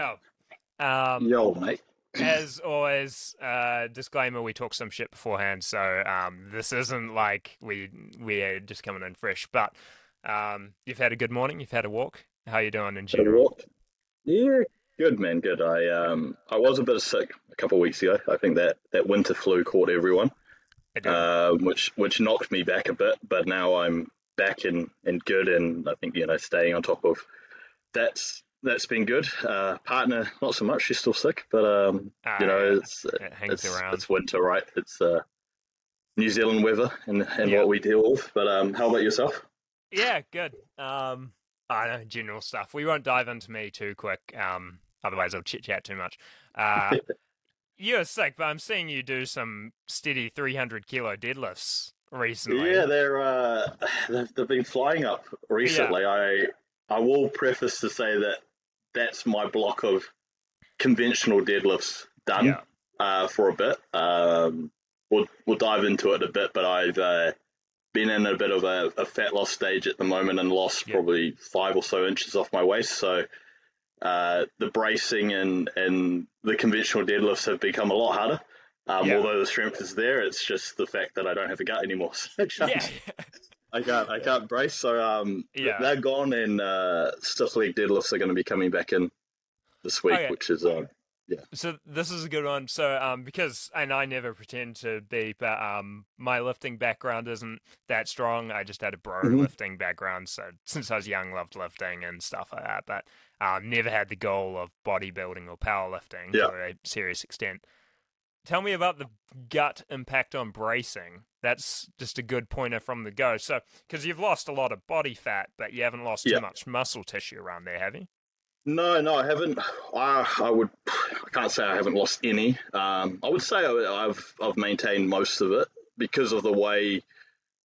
Yo. Um, Yo, mate. as always, uh, disclaimer: we talk some shit beforehand, so um, this isn't like we we're just coming in fresh. But um, you've had a good morning. You've had a walk. How you doing in general? walk. Yeah, good man, good. I um I was a bit sick a couple of weeks ago. I think that that winter flu caught everyone, um, which which knocked me back a bit. But now I'm back and and good, and I think you know staying on top of that's that's been good. Uh, partner not so much. She's still sick, but um Ah, you know it's it hangs it's around. it's winter, right? It's uh New Zealand weather and and Yeah. what we deal with. But um, how about yourself? Yeah, good. Um, I know general stuff. We won't dive into me too quick. Um, otherwise I'll chit chat too much. Uh, you're sick, but I'm seeing you do some steady 300 kilo deadlifts recently. Yeah, they're uh, they've, they've been flying up recently. I I will preface to say that that's my block of conventional deadlifts done Yeah. uh, for a bit. Um, we'll we'll dive into it a bit, but I've uh, been in a bit of a, a fat loss stage at the moment and lost Yeah. probably five or so inches off my waist. So. Uh, the bracing and, and the conventional deadlifts have become a lot harder. Um, Yeah. Although the strength is there, it's just the fact that I don't have a gut anymore. So Yeah. I can't, I can't brace. So um, Yeah. they're gone, and uh, stiff leg deadlifts are going to be coming back in this week, Okay. which is uh, yeah. So this is a good one. So um, because and I never pretend to be, but um, my lifting background isn't that strong. I just had a bro Mhm. lifting background. So since I was young, loved lifting and stuff like that. But um, never had the goal of bodybuilding or powerlifting Yeah. to a serious extent. Tell me about the gut impact on bracing. That's just a good pointer from the go. So because you've lost a lot of body fat, but you haven't lost Yeah. too much muscle tissue around there, have you? no, no, I haven't. I, I would, I can't say I haven't lost any. Um, I would say I, I've I've maintained most of it because of the way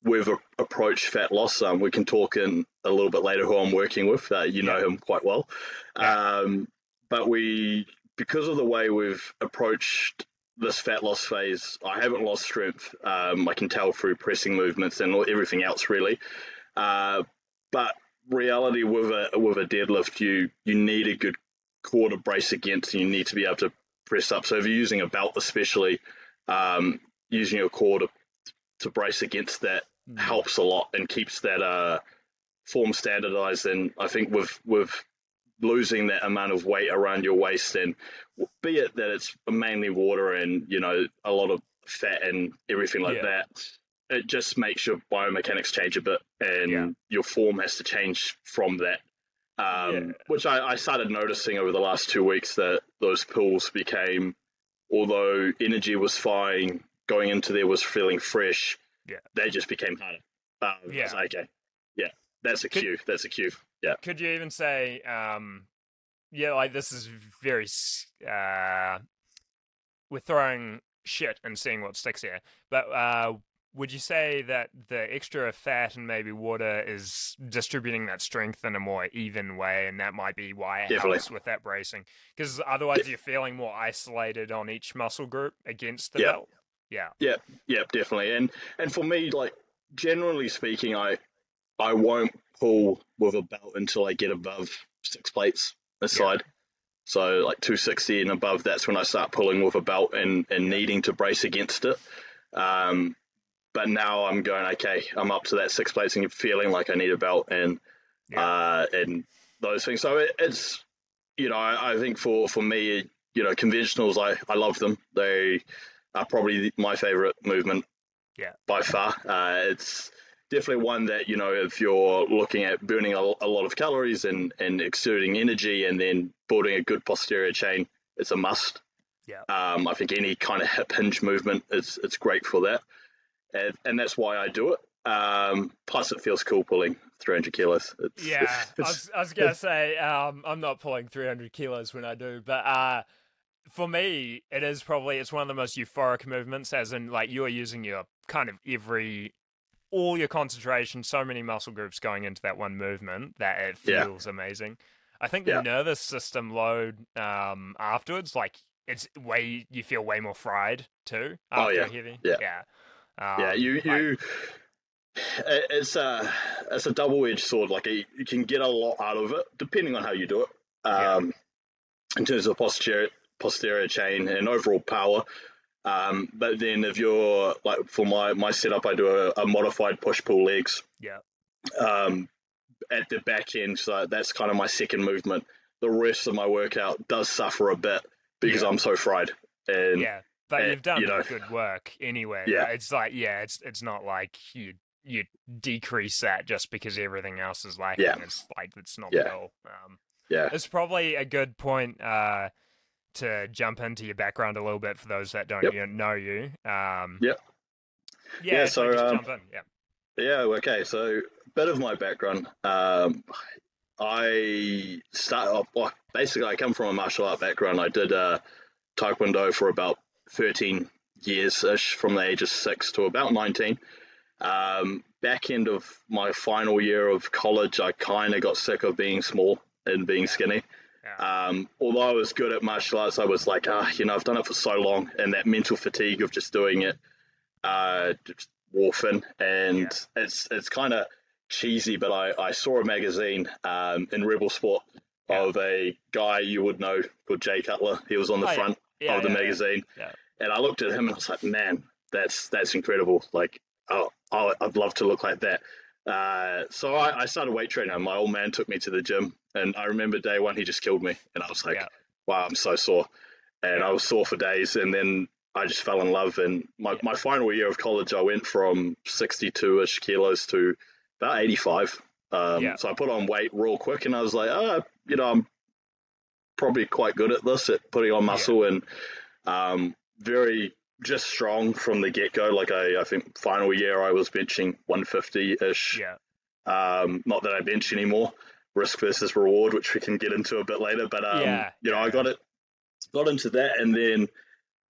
we've approached fat loss. Um, we can talk in a little bit later who I'm working with. Uh, you know him quite well. Um, but we, because of the way we've approached this fat loss phase, I haven't lost strength. Um, I can tell through pressing movements and everything else, really. Uh, but reality with a with a deadlift, you you need a good core to brace against. And you need to be able to press up. So if you're using a belt, especially, um, using your core to to brace against that helps a lot and keeps that uh, form standardized. And I think with with losing that amount of weight around your waist, and be it that it's mainly water and you know a lot of fat and everything like Yeah. that, it just makes your biomechanics change a bit, and Yeah. your form has to change from that. Um, Yeah. Which I, I started noticing over the last two weeks that those pools became, although energy was fine, going into there was feeling fresh. Yeah. They just became harder. Um, Yeah. okay, yeah, that's a cue. That's a cue. Yeah. could you even say um yeah like this is very uh we're throwing shit and seeing what sticks here but uh would you say that the extra fat and maybe water is distributing that strength in a more even way and that might be why it Definitely. helps with that bracing because otherwise you're feeling more isolated on each muscle group against the Yeah. belt yeah Yeah, yeah, definitely. And and for me, like generally speaking, I I won't pull with a belt until I get above six plates aside. So like 260 and above, that's when I start pulling with a belt and and needing to brace against it. Um, but now I'm going okay. I'm up to that six plates and feeling like I need a belt and Yeah. uh, and those things. So it, it's you know I, I think for for me, you know, conventionals I I love them. They are probably my favorite movement. Yeah. By far, uh, it's definitely one that you know if you're looking at burning a, a lot of calories and and exerting energy and then building a good posterior chain, it's a must. Yeah. Um, I think any kind of hip hinge movement is it's great for that, and and that's why I do it. Um, plus, it feels cool pulling 300 kilos. It's, Yeah, I it's- was, I was gonna say um, I'm not pulling 300 kilos when I do, but uh, for me, it is probably it's one of the most euphoric movements. As in, like you are using your kind of every, all your concentration, so many muscle groups going into that one movement that it Yeah. feels amazing. I think the Yeah. nervous system load um, afterwards, like it's way you feel way more fried too. Oh, yeah. heavy, Yeah. yeah, yeah, Um, you you. it- It's a it's a double edged sword. Like you you can get a lot out of it depending on how you do it. Yeah. Um, in terms of posterior posterior chain and overall power. Um, but then if you're like for my my setup, I do a, a modified push pull legs. Yeah. Um, at the back end, so that's kind of my second movement. The rest of my workout does suffer a bit because Yeah. I'm so fried. And yeah, but uh, you've done you know- good work anyway. Yeah. right? It's like yeah, it's it's not like you you decrease that just because everything else is lacking. Yeah. It's like it's not Yeah. the goal. Um, yeah, it's probably a good point uh, to jump into your background a little bit for those that don't Yep. you know you. Um, Yep. Yeah, Yeah, so um, jump in. Yeah. Yeah, okay. So, a bit of my background. Um, I start off, well, basically, I come from a martial art background. I did uh, Taekwondo for about 13 years ish, from the age of six to about 19. Um, back end of my final year of college, I kind of got sick of being small and being skinny. Yeah. Um, although I was good at martial arts, I was like, ah, you know, I've done it for so long, and that mental fatigue of just doing it uh, just thin. And Yeah. it's it's kind of cheesy, but I, I saw a magazine um, in Rebel Sport Yeah. of a guy you would know called Jay Cutler. He was on the Oh, front of the magazine, Yeah. and I looked at him and I was like, man, that's that's incredible. Like, oh, oh I'd love to look like that. Uh, so I, I started weight training. My old man took me to the gym, and I remember day one he just killed me, and I was like, Yeah. wow, I'm so sore, and Yeah. I was sore for days, and then I just fell in love. And my, Yeah. my final year of college, I went from 62 ish kilos to about 85. Um, Yeah. So I put on weight real quick, and I was like, oh, you know, I'm probably quite good at this at putting on muscle, and um, very just strong from the get go. Like I, I think final year I was benching 150 ish. Yeah. Um, not that I bench anymore. Risk versus reward, which we can get into a bit later. But um, Yeah, you know. I got it, got into that, and then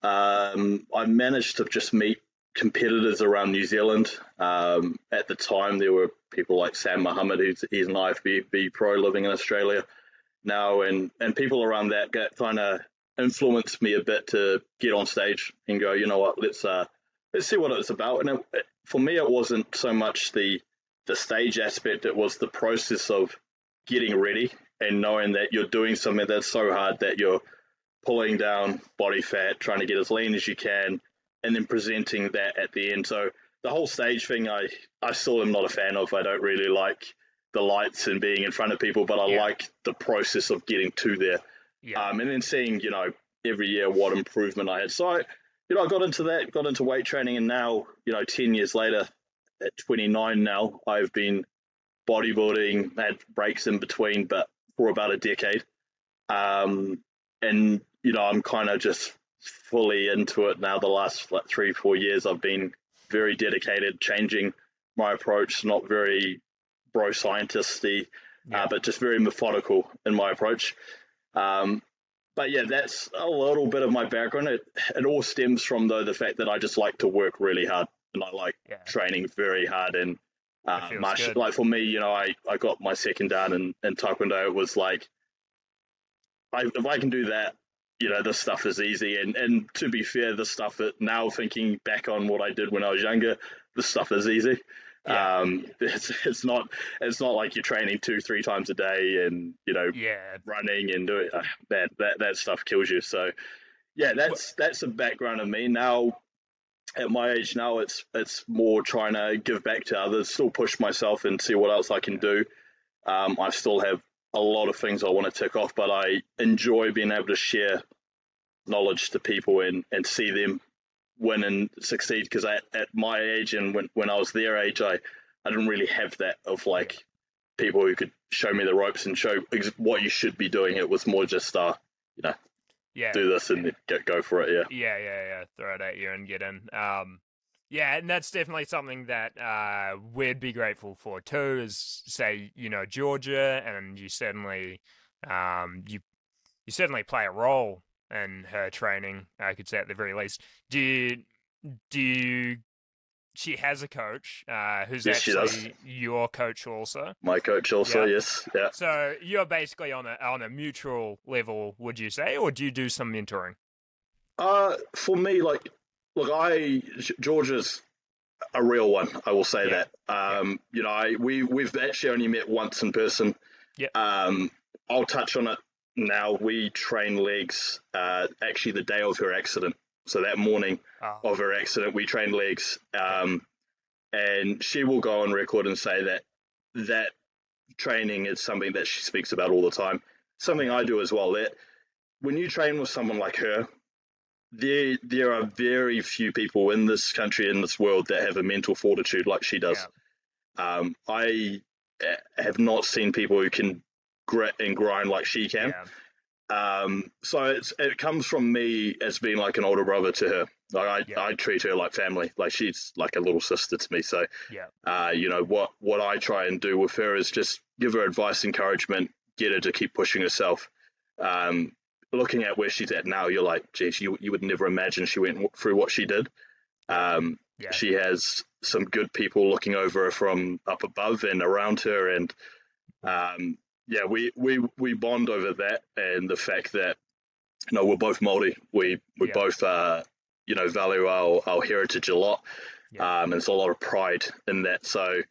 um, I managed to just meet competitors around New Zealand. Um, at the time, there were people like Sam Muhammad, who's he's an IFBB pro living in Australia now, and and people around that get kind of influenced me a bit to get on stage and go, you know what, let's uh, let's see what it's about. And it- for me, it wasn't so much the the stage aspect; it was the process of getting ready and knowing that you're doing something that's so hard that you're pulling down body fat, trying to get as lean as you can, and then presenting that at the end. So the whole stage thing, I I still am not a fan of. I don't really like the lights and being in front of people, but I Yeah. like the process of getting to there. Yeah. Um, and then seeing, you know, every year what improvement I had. So, I, you know, I got into that, got into weight training, and now, you know, 10 years later, at 29 now, I've been bodybuilding, had breaks in between, but for about a decade. Um, and, you know, I'm kind of just fully into it now. The last like three, four years, I've been very dedicated, changing my approach, not very bro scientisty, Yeah. uh, but just very methodical in my approach. Um, but yeah, that's a little bit of my background. It, it all stems from though the fact that I just like to work really hard and I like yeah. training very hard and uh, martial. Like for me, you know, I, I got my second dan in, in Taekwondo. It was like, I, if I can do that, you know, this stuff is easy. And and to be fair, the stuff that now thinking back on what I did when I was younger, this stuff is easy. Yeah. Um, it's it's not it's not like you're training two three times a day and you know Yeah. running and doing uh, that that that stuff kills you. So yeah, that's that's the background of me now. At my age now, it's it's more trying to give back to others, still push myself and see what else I can do. Um, I still have a lot of things I want to tick off, but I enjoy being able to share knowledge to people and, and see them win and succeed. Because at, my age and when, when I was their age, I, I didn't really have that of like people who could show me the ropes and show ex- what you should be doing. It was more just uh, Yeah. do this and go, go for it. Yeah. Yeah, yeah, yeah. Throw it at you and get in. Um, yeah, and that's definitely something that uh, we'd be grateful for too. Is say you know Georgia, and you certainly, um, you you certainly play a role in her training. I could say at the very least. Do you, do you, she has a coach uh, who's Yes, actually your coach also. My coach also, Yeah. yes. Yeah. So you're basically on a on a mutual level, would you say, or do you do some mentoring? Uh, for me, like, look, I G- Georgia's a real one. I will say Yeah. that. Um, you know, I we we've actually only met once in person. Yeah. Um, I'll touch on it now we train legs uh, actually the day of her accident. So that morning Oh, of her accident, we trained legs. Um, and she will go on record and say that that training is something that she speaks about all the time. Something I do as well. That when you train with someone like her, there there are very few people in this country in this world that have a mental fortitude like she does. Um, I uh, have not seen people who can grit and grind like she can. yeah. Um, so it's, it comes from me as being like an older brother to her. Like I, Yeah. I treat her like family. Like she's like a little sister to me. So, Yeah. uh, you know what what I try and do with her is just give her advice, encouragement, get her to keep pushing herself. Um, looking at where she's at now, you're like, geez, you you would never imagine she went through what she did. Um, Yeah. she has some good people looking over her from up above and around her, and um, yeah, we, we we bond over that and the fact that you know we're both Maori. We we Yeah. both uh, you know value our, our heritage a lot, Yeah. um, and there's a lot of pride in that. So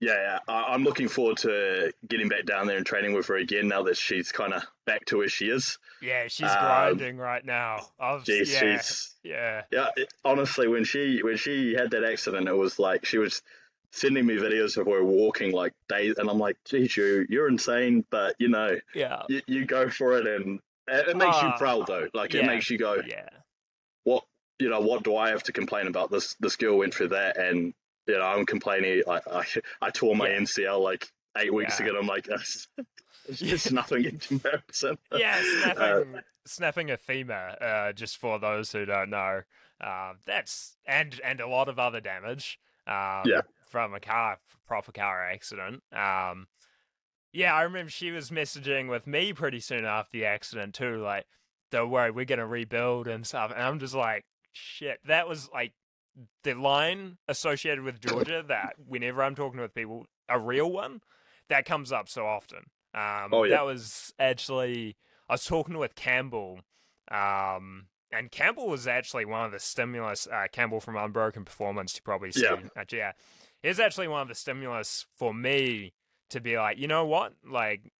yeah, I, I'm looking forward to getting back down there and training with her again now that she's kind of back to where she is. Yeah, she's Um, grinding right now. I've, She's, yeah, she's yeah, yeah, it, honestly, when she when she had that accident, it was like she was sending me videos of her walking like days, and I'm like, geez, you you're insane, but you know, yeah, you, you go for it, and it, it makes you Ah, proud though. Like it makes you go, yeah, what you know, what do I have to complain about? This this girl went through that, and you know, I'm complaining. I I, I tore my Yeah. MCL like eight weeks Yeah. ago. I'm like, it's, it's just nothing in comparison. yeah. Uh, Snapping, snapping a femur. Uh, just for those who don't know, uh, that's and and a lot of other damage. Um, Yeah. From a car proper car accident. Um, yeah, I remember she was messaging with me pretty soon after the accident too. Like, don't worry, we're gonna rebuild and stuff. And I'm just like, shit. That was like the line associated with Georgia that whenever I'm talking with people, a real one, that comes up so often. Um, Oh, yeah. That was actually I was talking with Campbell, um, and Campbell was actually one of the stimulus. Uh, Campbell from Unbroken Performance, you probably Yeah. seen. Uh, yeah, he's actually one of the stimulus for me to be like, you know what, like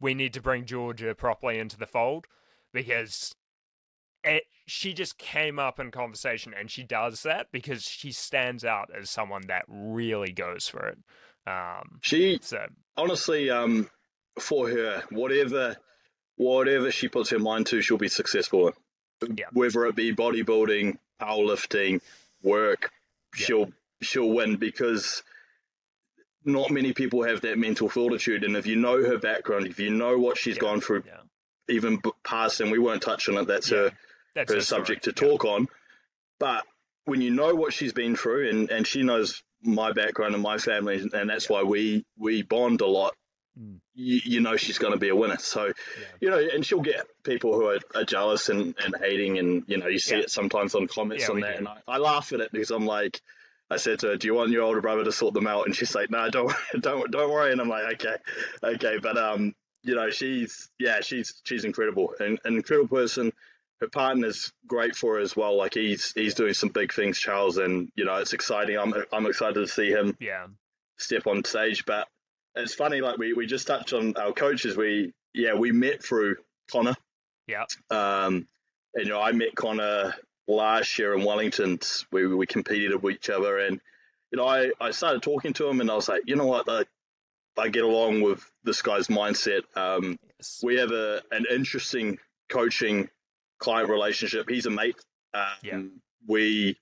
we need to bring Georgia properly into the fold because it, she just came up in conversation and she does that because she stands out as someone that really goes for it. Um, She so honestly, um, for her, whatever, whatever she puts her mind to, she'll be successful. Yeah. Whether it be bodybuilding, powerlifting, work, Yeah. she'll she'll win because not many people have that mental fortitude. And if you know her background, if you know what she's Yeah. gone through, yeah, even past, and we won't touch on it. That's Yeah, her that's her subject to talk on. But when you know what she's been through, and, and she knows my background and my family, and that's why we we bond a lot. Mm. You, you know she's going to be a winner. So you know, and she'll get people who are, are jealous and, and hating, and you know you see it sometimes on comments on that, do. and I, I laugh at it because I'm like. I said to her, "Do you want your older brother to sort them out?" And she's like, "No, don't, don't, don't worry." And I'm like, "Okay, okay." But um, you know, she's yeah, she's she's incredible, and an incredible person. Her partner's great for her as well. Like he's he's doing some big things, Charles, and you know it's exciting. I'm I'm excited to see him Yeah, step on stage. But it's funny, like we, we just touched on our coaches. We yeah, we met through Connor. Yeah. Um, and you know, I met Connor last year in Wellington. We we competed with each other, and you know, I, I started talking to him, and I was like, you know what, I, I get along with this guy's mindset. Um, yes. we have a an interesting coaching client relationship. He's a mate. Um, Yeah. We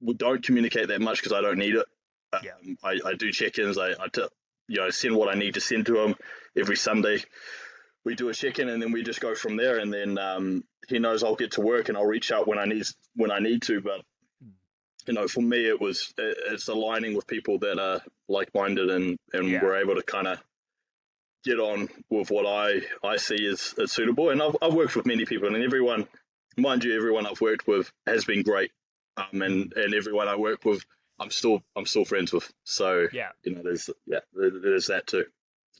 we don't communicate that much because I don't need it. Um, Yeah. I, I do check-ins. I, I t- you know send what I need to send to him every Sunday. We do a check-in and then we just go from there. And then um, he knows I'll get to work and I'll reach out when I need when I need to. But you know, for me, it was it, it's aligning with people that are like-minded and and Yeah. we're able to kind of get on with what I, I see as, as suitable. And I've, I've worked with many people, and everyone, mind you, everyone I've worked with has been great. Um, and, and everyone I work with, I'm still I'm still friends with. So Yeah, you know, there's yeah, there's that too.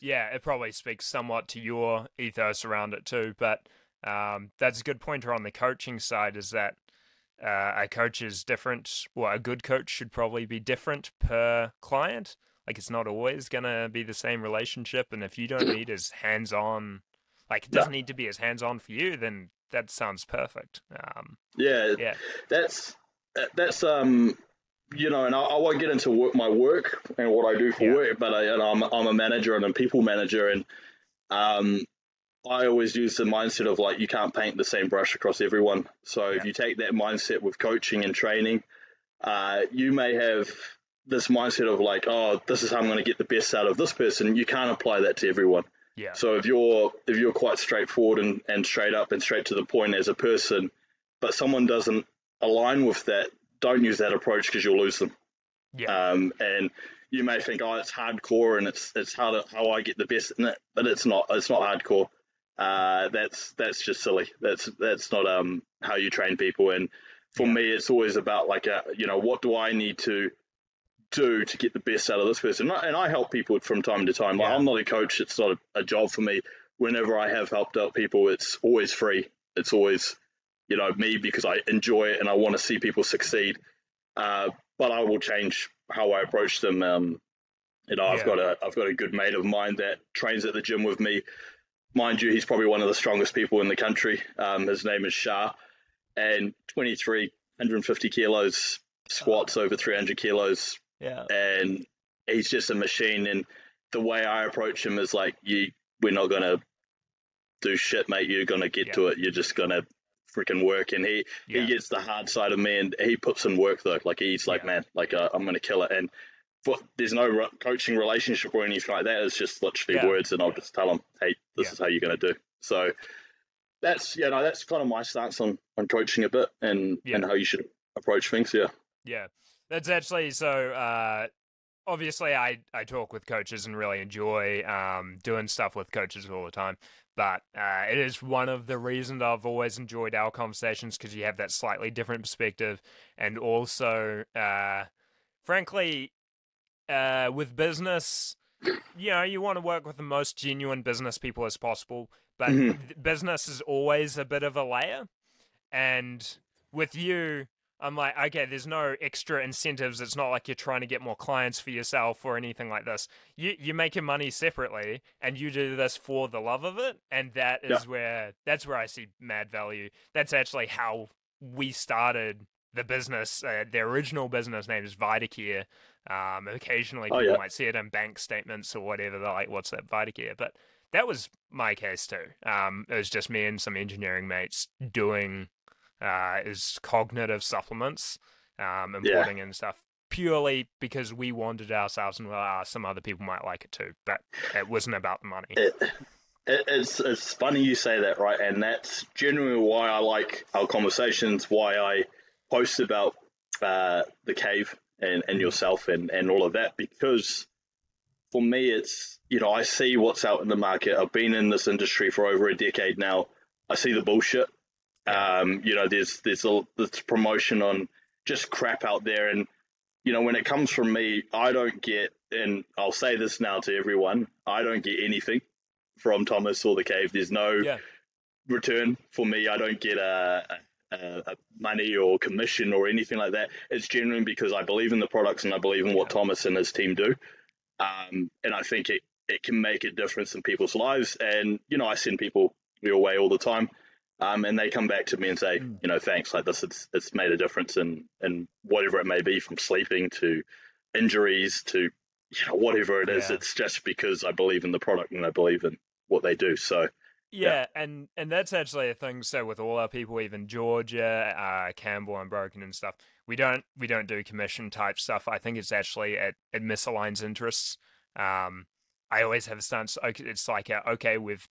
Yeah, it probably speaks somewhat to your ethos around it too. But um, that's a good pointer on the coaching side. Is that uh, a coach is different? Well, a good coach should probably be different per client. Like it's not always gonna be the same relationship, and if you don't need as hands on, like it doesn't need to be as hands on for you, then that sounds perfect. Um, yeah, yeah, that's that's um you know, and I, I, won't get into work, my work and what I do for yeah. work, but I, and I'm, I'm a manager and a people manager, and um, I always use the mindset of like you can't paint the same brush across everyone. So yeah. if you take that mindset with coaching and training, uh, you may have this mindset of like, oh, this is how I'm going to get the best out of this person. You can't apply that to everyone. Yeah. So if you're if you're quite straightforward and, and straight up and straight to the point as a person, but someone doesn't align with that, don't use that approach because you'll lose them. Yeah. Um, and you may think, oh, it's hardcore and it's it's how to, how I get the best in it, but it's not. It's not hardcore. Uh, that's that's just silly. That's that's not um how you train people. And for me, it's always about like a you know what do I need to do to get the best out of this person. And I help people from time to time. Yeah. I'm not a coach. It's not a, a, job for me. Whenever I have helped out people, it's always free. It's always, you know, me because I enjoy it and I want to see people succeed. Uh, but I will change how I approach them. Um, you know, I've got a I've got a good mate of mine that trains at the gym with me. Mind you, he's probably one of the strongest people in the country. Um, his name is Shah, and 23, 150 kilos, squats over 300 kilos, yeah. And he's just a machine. And the way I approach him is like, you, we're not gonna do shit, mate. You're gonna get yeah. to it. You're just gonna freaking work. And he yeah. he gets the hard side of me, and he puts in work though. Like he's like, yeah. man, like uh, I'm gonna kill it. And but there's no coaching relationship or anything like that. It's just literally words, and I'll just tell him, hey, this is how you're gonna do. So that's you know that's kind of my stance on on coaching a bit and and how you should approach things. Yeah. Yeah. That's actually so. Uh, obviously, I I talk with coaches and really enjoy um, doing stuff with coaches all the time. But uh, it is one of the reasons I've always enjoyed our conversations because you have that slightly different perspective, and also, uh, frankly, uh, with business, you know, you want to work with the most genuine business people as possible. But mm-hmm. business is always a bit of a layer, and with you, I'm like, okay, there's no extra incentives. It's not like you're trying to get more clients for yourself or anything like this. You you're making money separately, and you do this for the love of it, and that is yeah. where that's where I see mad value. That's actually how we started the business. Uh, the original business name is VitaCare. Um, occasionally oh, people oh, yeah. might see it in bank statements or whatever. They're like, "What's that VitaCare?" But that was my case too. Um, it was just me and some engineering mates doing uh, is cognitive supplements, um, importing yeah. and stuff purely because we wanted ourselves and uh, some other people might like it too, but it wasn't about the money. It, it, it's it's funny you say that, right? And that's generally why I like our conversations, why I post about uh, the cave and, and yourself and, and all of that, because for me, it's you know I see what's out in the market. I've been in this industry for over a decade now. I see the bullshit. Um, you know, there's there's a this promotion on just crap out there, and you know, when it comes from me, I don't get, and I'll say this now to everyone, I don't get anything from Thomas or the Cave. There's no yeah. return for me. I don't get a, a, a, money or commission or anything like that. It's genuine because I believe in the products and I believe in what. Thomas and his team do, um, and I think it it can make a difference in people's lives. And you know, I send people your way all the time um, and they come back to me and say, mm. you know, thanks, like this, it's, it's made a difference in, in whatever it may be, from sleeping to injuries to, you know, whatever it is. Yeah. It's just because I believe in the product and I believe in what they do. So, yeah, yeah, and and that's actually a thing. So with all our people, even Georgia, uh, Campbell, Unbroken and stuff, we don't we don't do commission type stuff. I think it's actually it, it misaligns interests. Um, I always have a stance. It's like a, okay, we've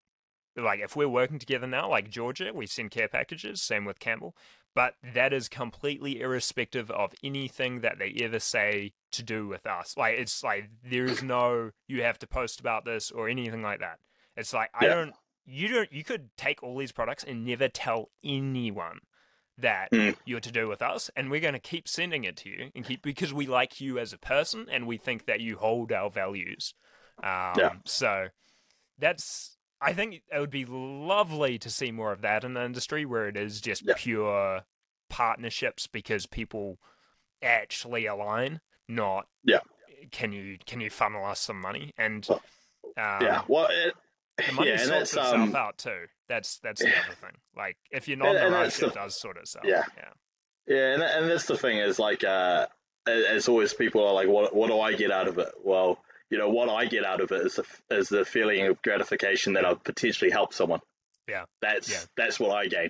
like if we're working together now, like Georgia, we send care packages, same with Campbell. But that is completely irrespective of anything that they ever say to do with us. Like it's like there is no you have to post about this or anything like that. It's like I don't you don't you could take all these products and never tell anyone that mm. you're to do with us and we're going to keep sending it to you and keep because we like you as a person and we think that you hold our values um, yeah. so that's I think it would be lovely to see more of that in the industry where it is just yeah. pure partnerships because people actually align, not yeah. can you can you funnel us some money? And um, yeah, well, it, the money yeah, sorts itself um, out too. That's that's the yeah. other thing. Like if you're not And- in the rush, it the- does sort itself. Yeah. yeah, Yeah, and, and that's the thing is like, uh, as as always, people are like, what, what do I get out of it? Well, you know, what I get out of it is the, is the feeling of gratification that I've potentially helped someone. Yeah. That's Yeah. that's what I gain.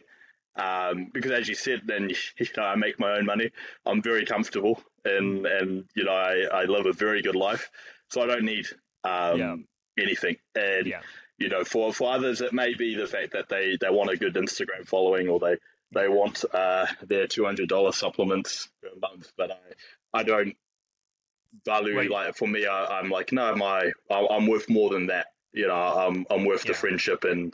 Um, because as you said, then you know I make my own money. I'm very comfortable, and and you know I, I live a very good life, so I don't need um, Yeah. anything. And Yeah. you know, for for others, it may be the fact that they they want a good Instagram following, or they they want uh, their two hundred dollar supplements per month. But I I don't value Wait. like for me. I, I'm like no, my I'm worth more than that. You know, I'm I'm worth the friendship and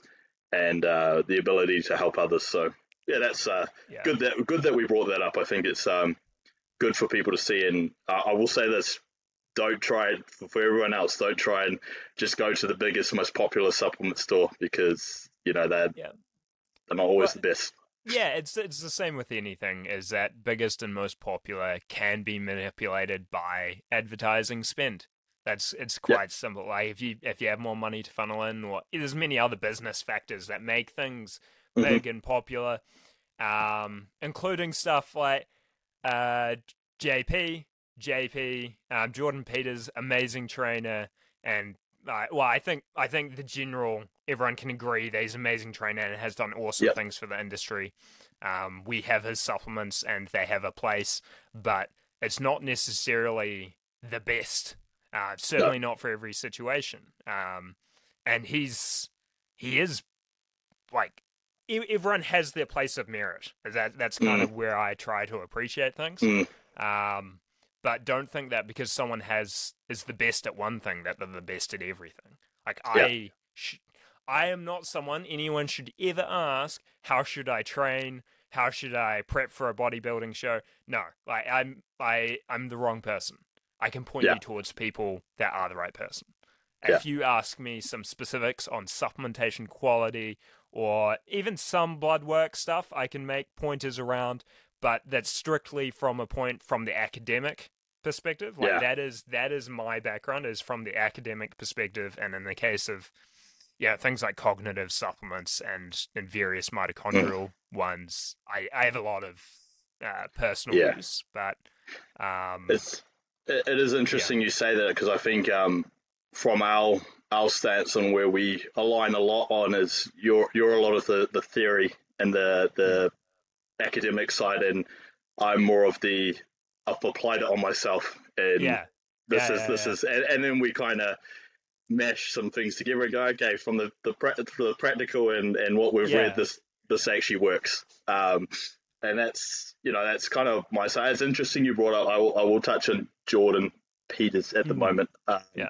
and uh, the ability to help others. So yeah, that's uh, yeah. good that good that we brought that up. I think it's um good for people to see. And uh, I will say this: don't try it for, everyone else. Don't try and just go to the biggest, most popular supplement store because you know they're Yeah. they're not always Well, the best. Yeah, it's it's the same with anything. Is that biggest and most popular can be manipulated by advertising spend. That's it's quite simple. Like if you if you have more money to funnel in, or there's many other business factors that make things Mhm. big and popular, um, including stuff like uh, JP, JP, um, Jordan Peters, amazing trainer, and uh, well, I think I think the general everyone can agree that he's an amazing trainer and has done awesome Yep. things for the industry. Um, we have his supplements and they have a place, but it's not necessarily the best. Uh, certainly not for every situation. Um, and he's he is like everyone has their place of merit. That that's kind of where I try to appreciate things. Mm. Um, but don't think that because someone has is the best at one thing that they're the best at everything. Like Yeah. I, sh- I am not someone anyone should ever ask. How should I train? How should I prep for a bodybuilding show? No, like I'm I I'm the wrong person. I can point Yeah. you towards people that are the right person. Yeah. If you ask me some specifics on supplementation quality or even some blood work stuff, I can make pointers around, but that's strictly from a point from the academic perspective. Like Yeah. that is that is my background is from the academic perspective, and in the case of yeah things like cognitive supplements and and various mitochondrial ones, I I have a lot of uh, personal Yeah. use, but um, It's it, it is interesting you say that because I think um, from our our stance and where we align a lot on is you're you're a lot of the, the theory and the the academic side, and I'm more of the I've applied it on myself, and yeah, this Yeah, is yeah, this is and, and then we kind of mesh some things together and go okay from the the, pra- the practical and and what we've read this this actually works. Um and that's you know that's kind of my side. It's interesting you brought up i will, I will touch on jordan peters at the Mhm. moment. Um, Yeah.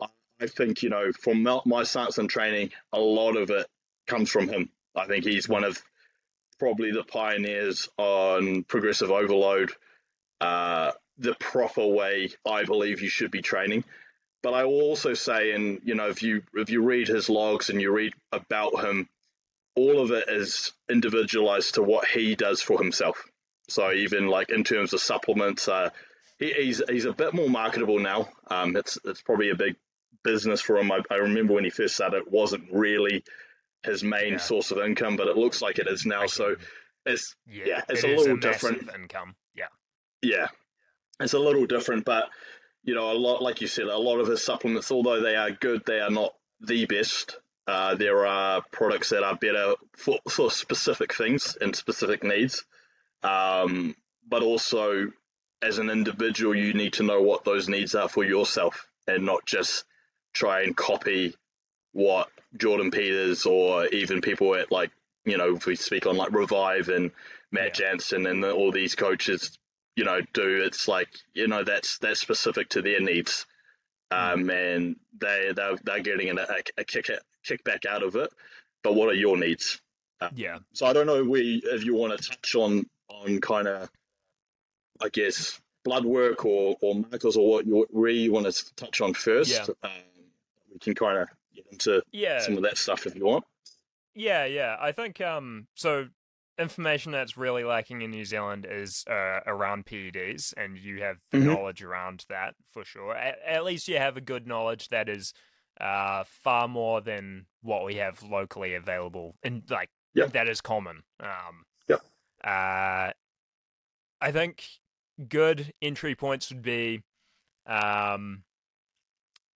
I, I think you know from my, my stance on training a lot of it comes from him. I think he's one of probably the pioneers on progressive overload uh, the proper way I believe you should be training. But I will also say, and you know, if you if you read his logs and you read about him, all of it is individualized to what he does for himself. So even like in terms of supplements, uh, he, he's he's a bit more marketable now. Um, it's it's probably a big business for him. I, I remember when he first started, it wasn't really his main Yeah. source of income, but it looks like it is now. So it's yeah, yeah, it's it a little massive different. income. Yeah, Yeah, it's a little different, but you know, a lot like you said, a lot of his supplements, although they are good, they are not the best. Uh, there are products that are better for, for specific things and specific needs, um, but also as an individual, you need to know what those needs are for yourself, and not just try and copy what Jordan Peters or even people at like you know if we speak on like Revive and Matt Jansen and the, all these coaches you know do it's like you know that's that's specific to their needs. Um, and they they're, they're getting a, a kick kickback out of it. But what are your needs? Yeah. so I don't know if we if you want to touch on on kind of I guess blood work or or markers or what you where you want to touch on first. Yeah. um, we can kind of get into Yeah, some of that stuff if you want Yeah, yeah. I think um so information that's really lacking in New Zealand is uh, around PEDs, and you have Mhm. knowledge around that for sure. At, at least you have a good knowledge that is uh, far more than what we have locally available, and like Yep. that is common. Um, Yep. Uh, I think good entry points would be, um,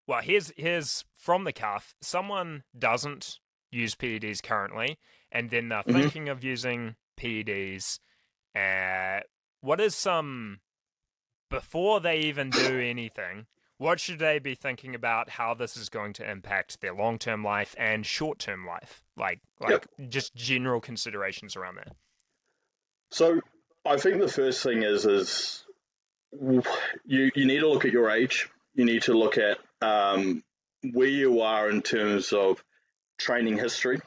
well, here's here's from the cuff. Someone doesn't use PEDs currently, and then they're Mhm. thinking of using PEDs. Uh, what is some before they even do anything? What should they be thinking about how this is going to impact their long term life and short term life? Like, like just general considerations around that. So I think the first thing is is you you need to look at your age. You need to look at um, where you are in terms of training history,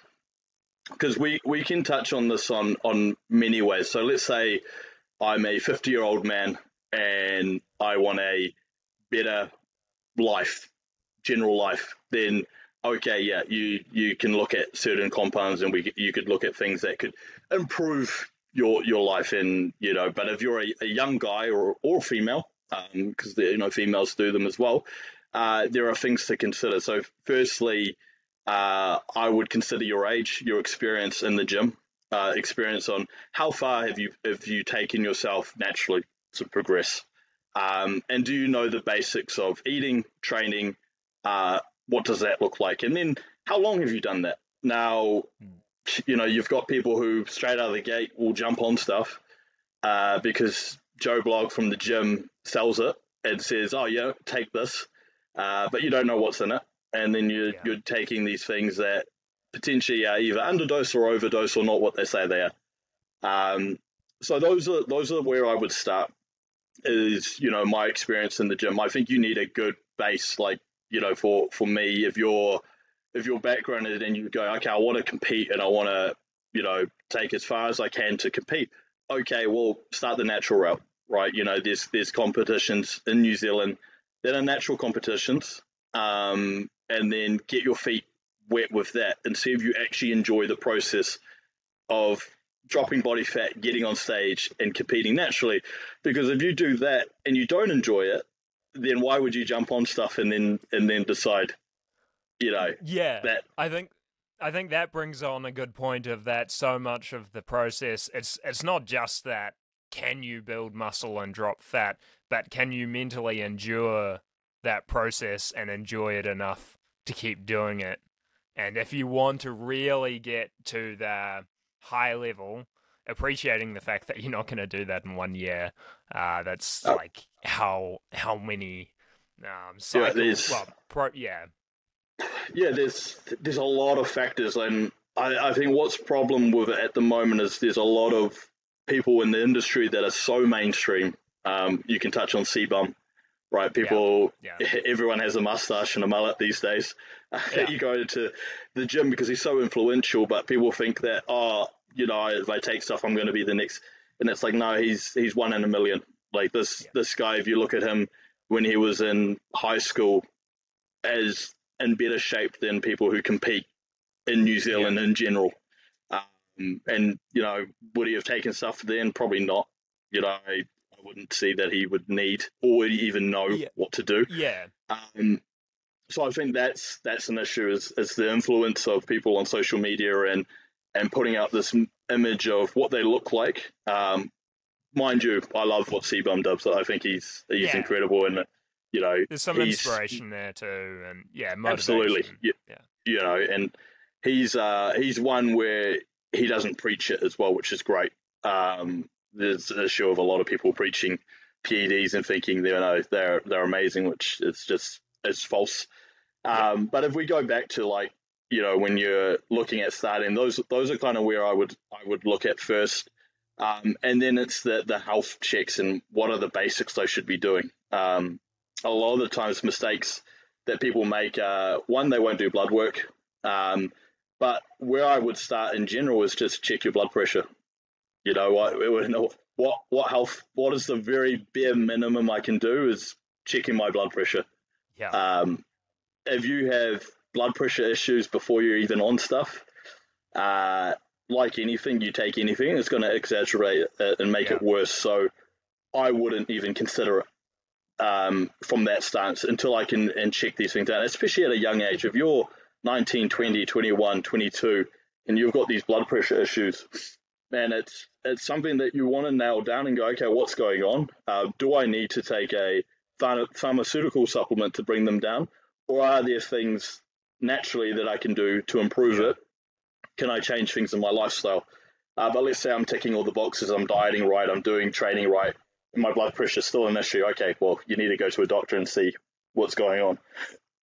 because we, we can touch on this on on many ways. So let's say I'm a 50 year old man and I want a better life, general life. Then okay, yeah, you you can look at certain compounds and we you could look at things that could improve your your life and you know but if you're a, a young guy or or female because you know females do them as well uh, there are things to consider. So firstly uh, I would consider your age your experience in the gym uh, experience on how far have you have you taken yourself naturally to progress? Um, and do you know the basics of eating training? Uh, what does that look like? And then how long have you done that? Now you know, you've got people who straight out of the gate will jump on stuff uh, because Joe Blog from the gym sells it and says, "Oh, yeah, take this," uh, but you don't know what's in it, and then you're Yeah. you're taking these things that potentially are either underdose or overdose or not what they say they are. Um, so those are those are where I would start. Is you know my experience in the gym. I think you need a good base, like you know, for for me, if you're if your background is and you go, okay, I want to compete and I want to, you know, take as far as I can to compete. Okay, well, start the natural route, right? You know, there's there's competitions in New Zealand that are natural competitions, um, and then get your feet wet with that and see if you actually enjoy the process of dropping body fat, getting on stage, and competing naturally. Because if you do that and you don't enjoy it, then why would you jump on stuff and then and then decide, you know, Yeah, that I think I think that brings on a good point of that so much of the process it's it's not just that can you build muscle and drop fat, but can you mentally endure that process and enjoy it enough to keep doing it? And if you want to really get to the high level, appreciating the fact that you're not going to do that in one year, uh, that's Oh. like how how many um, Yeah, cycles, there's- well, pro, yeah, yeah, there's there's a lot of factors, and I, I think what's problem with it at the moment is there's a lot of people in the industry that are so mainstream. Um, you can touch on CBum, right? People, yeah. everyone has a mustache and a mullet these days. Yeah. you go to the gym because he's so influential, but people think that oh, you know, if I take stuff, I'm going to be the next. And it's like no, he's he's one in a million. Like this Yeah. this guy, if you look at him when he was in high school, as in better shape than people who compete in New Zealand in general. Um, and you know, would he have taken stuff then? Probably not. You know, I, wouldn't see that he would need or even know Yeah. what to do. yeah. Um, so I think that's that's an issue is, is the influence of people on social media and and putting out this image of what they look like. Um, mind you, I love what CBum does. I think he's he's Yeah. incredible and you know There's some inspiration there too, and yeah, Absolutely. motivation. You, Yeah. you know, and he's uh, he's one where he doesn't preach it as well, which is great. Um, there's an issue of a lot of people preaching PEDs and thinking they're no, they're they're amazing, which is just is false. Um, but if we go back to like you know when you're looking at starting, those those are kind of where I would I would look at first. Um, and then it's the the health checks and what are the basics they should be doing. Um, a lot of the times mistakes that people make uh, one they won't do blood work um, but where i would start in general is just check your blood pressure you know what what what health what is the very bare minimum i can do is checking my blood pressure Yeah. um, if you have blood pressure issues before you're even on stuff uh, like anything, you take anything, it's going to exaggerate it and make Yeah. it worse. So I wouldn't even consider it um, from that stance until I can and check these things out, especially at a young age. If you're 19, 20, 21, 22, and you've got these blood pressure issues, man, it's it's something that you want to nail down and go, okay, what's going on? Uh, do I need to take a pharma- pharmaceutical supplement to bring them down, or are there things naturally that I can do to improve it? Can I change things in my lifestyle? Uh, but let's say I'm ticking all the boxes, I'm dieting right, I'm doing training right, and my blood pressure is still an issue. Okay, well, you need to go to a doctor and see what's going on.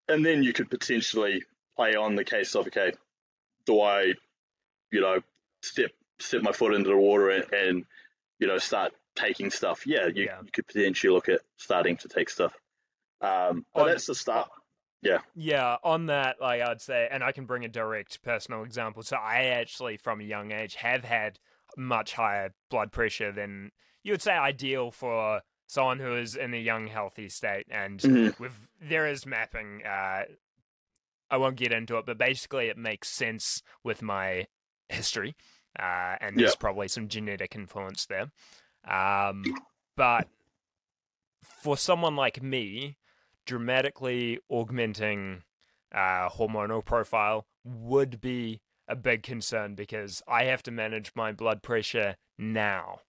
And then you could potentially play on the case of, okay, do I, you know, step step my foot into the water and, and you know, start taking stuff? Yeah, you, Yeah. you could potentially look at starting to take stuff. Um, but On- that's the start. Yeah, Yeah. on that, like I'd say, and I can bring a direct personal example. So I actually, from a young age, have had much higher blood pressure than you would say ideal for someone who is in a young, healthy state. And Mhm. with there is mapping. Uh, I won't get into it, but basically, it makes sense with my history, uh, and there's Yeah. probably some genetic influence there. Um, but for someone like me, dramatically augmenting uh, hormonal profile would be a big concern because I have to manage my blood pressure now.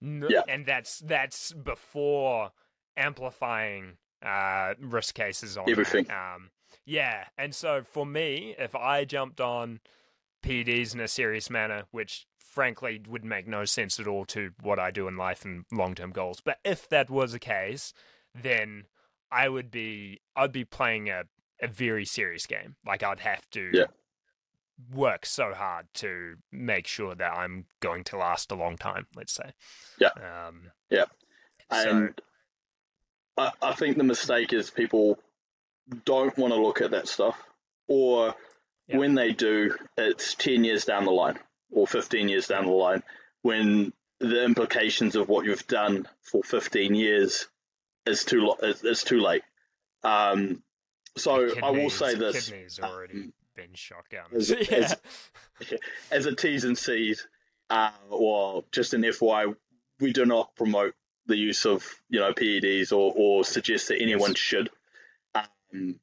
Yeah. And that's that's before amplifying uh, risk cases on. Everything. Um, yeah, and so for me, if I jumped on PEDs in a serious manner, which frankly would make no sense at all to what I do in life and long term goals, but if that was the case, then I would be I'd be playing a, a very serious game. Like I'd have to Yeah. work so hard to make sure that I'm going to last a long time, let's say. Yeah. Um Yeah. so And I, I think the mistake is people don't want to look at that stuff, or Yeah. when they do, it's 10 years down the line or 15 years down the line when the implications of what you've done for 15 years is too lo- is, is too late. Um, so I will kidneys- say this kidneys already um, been shotguns. as- yeah. as- as a T's and C's, uh, or just an FY, we do not promote the use of you know PEDs or, or suggest that anyone Yes. should. Um,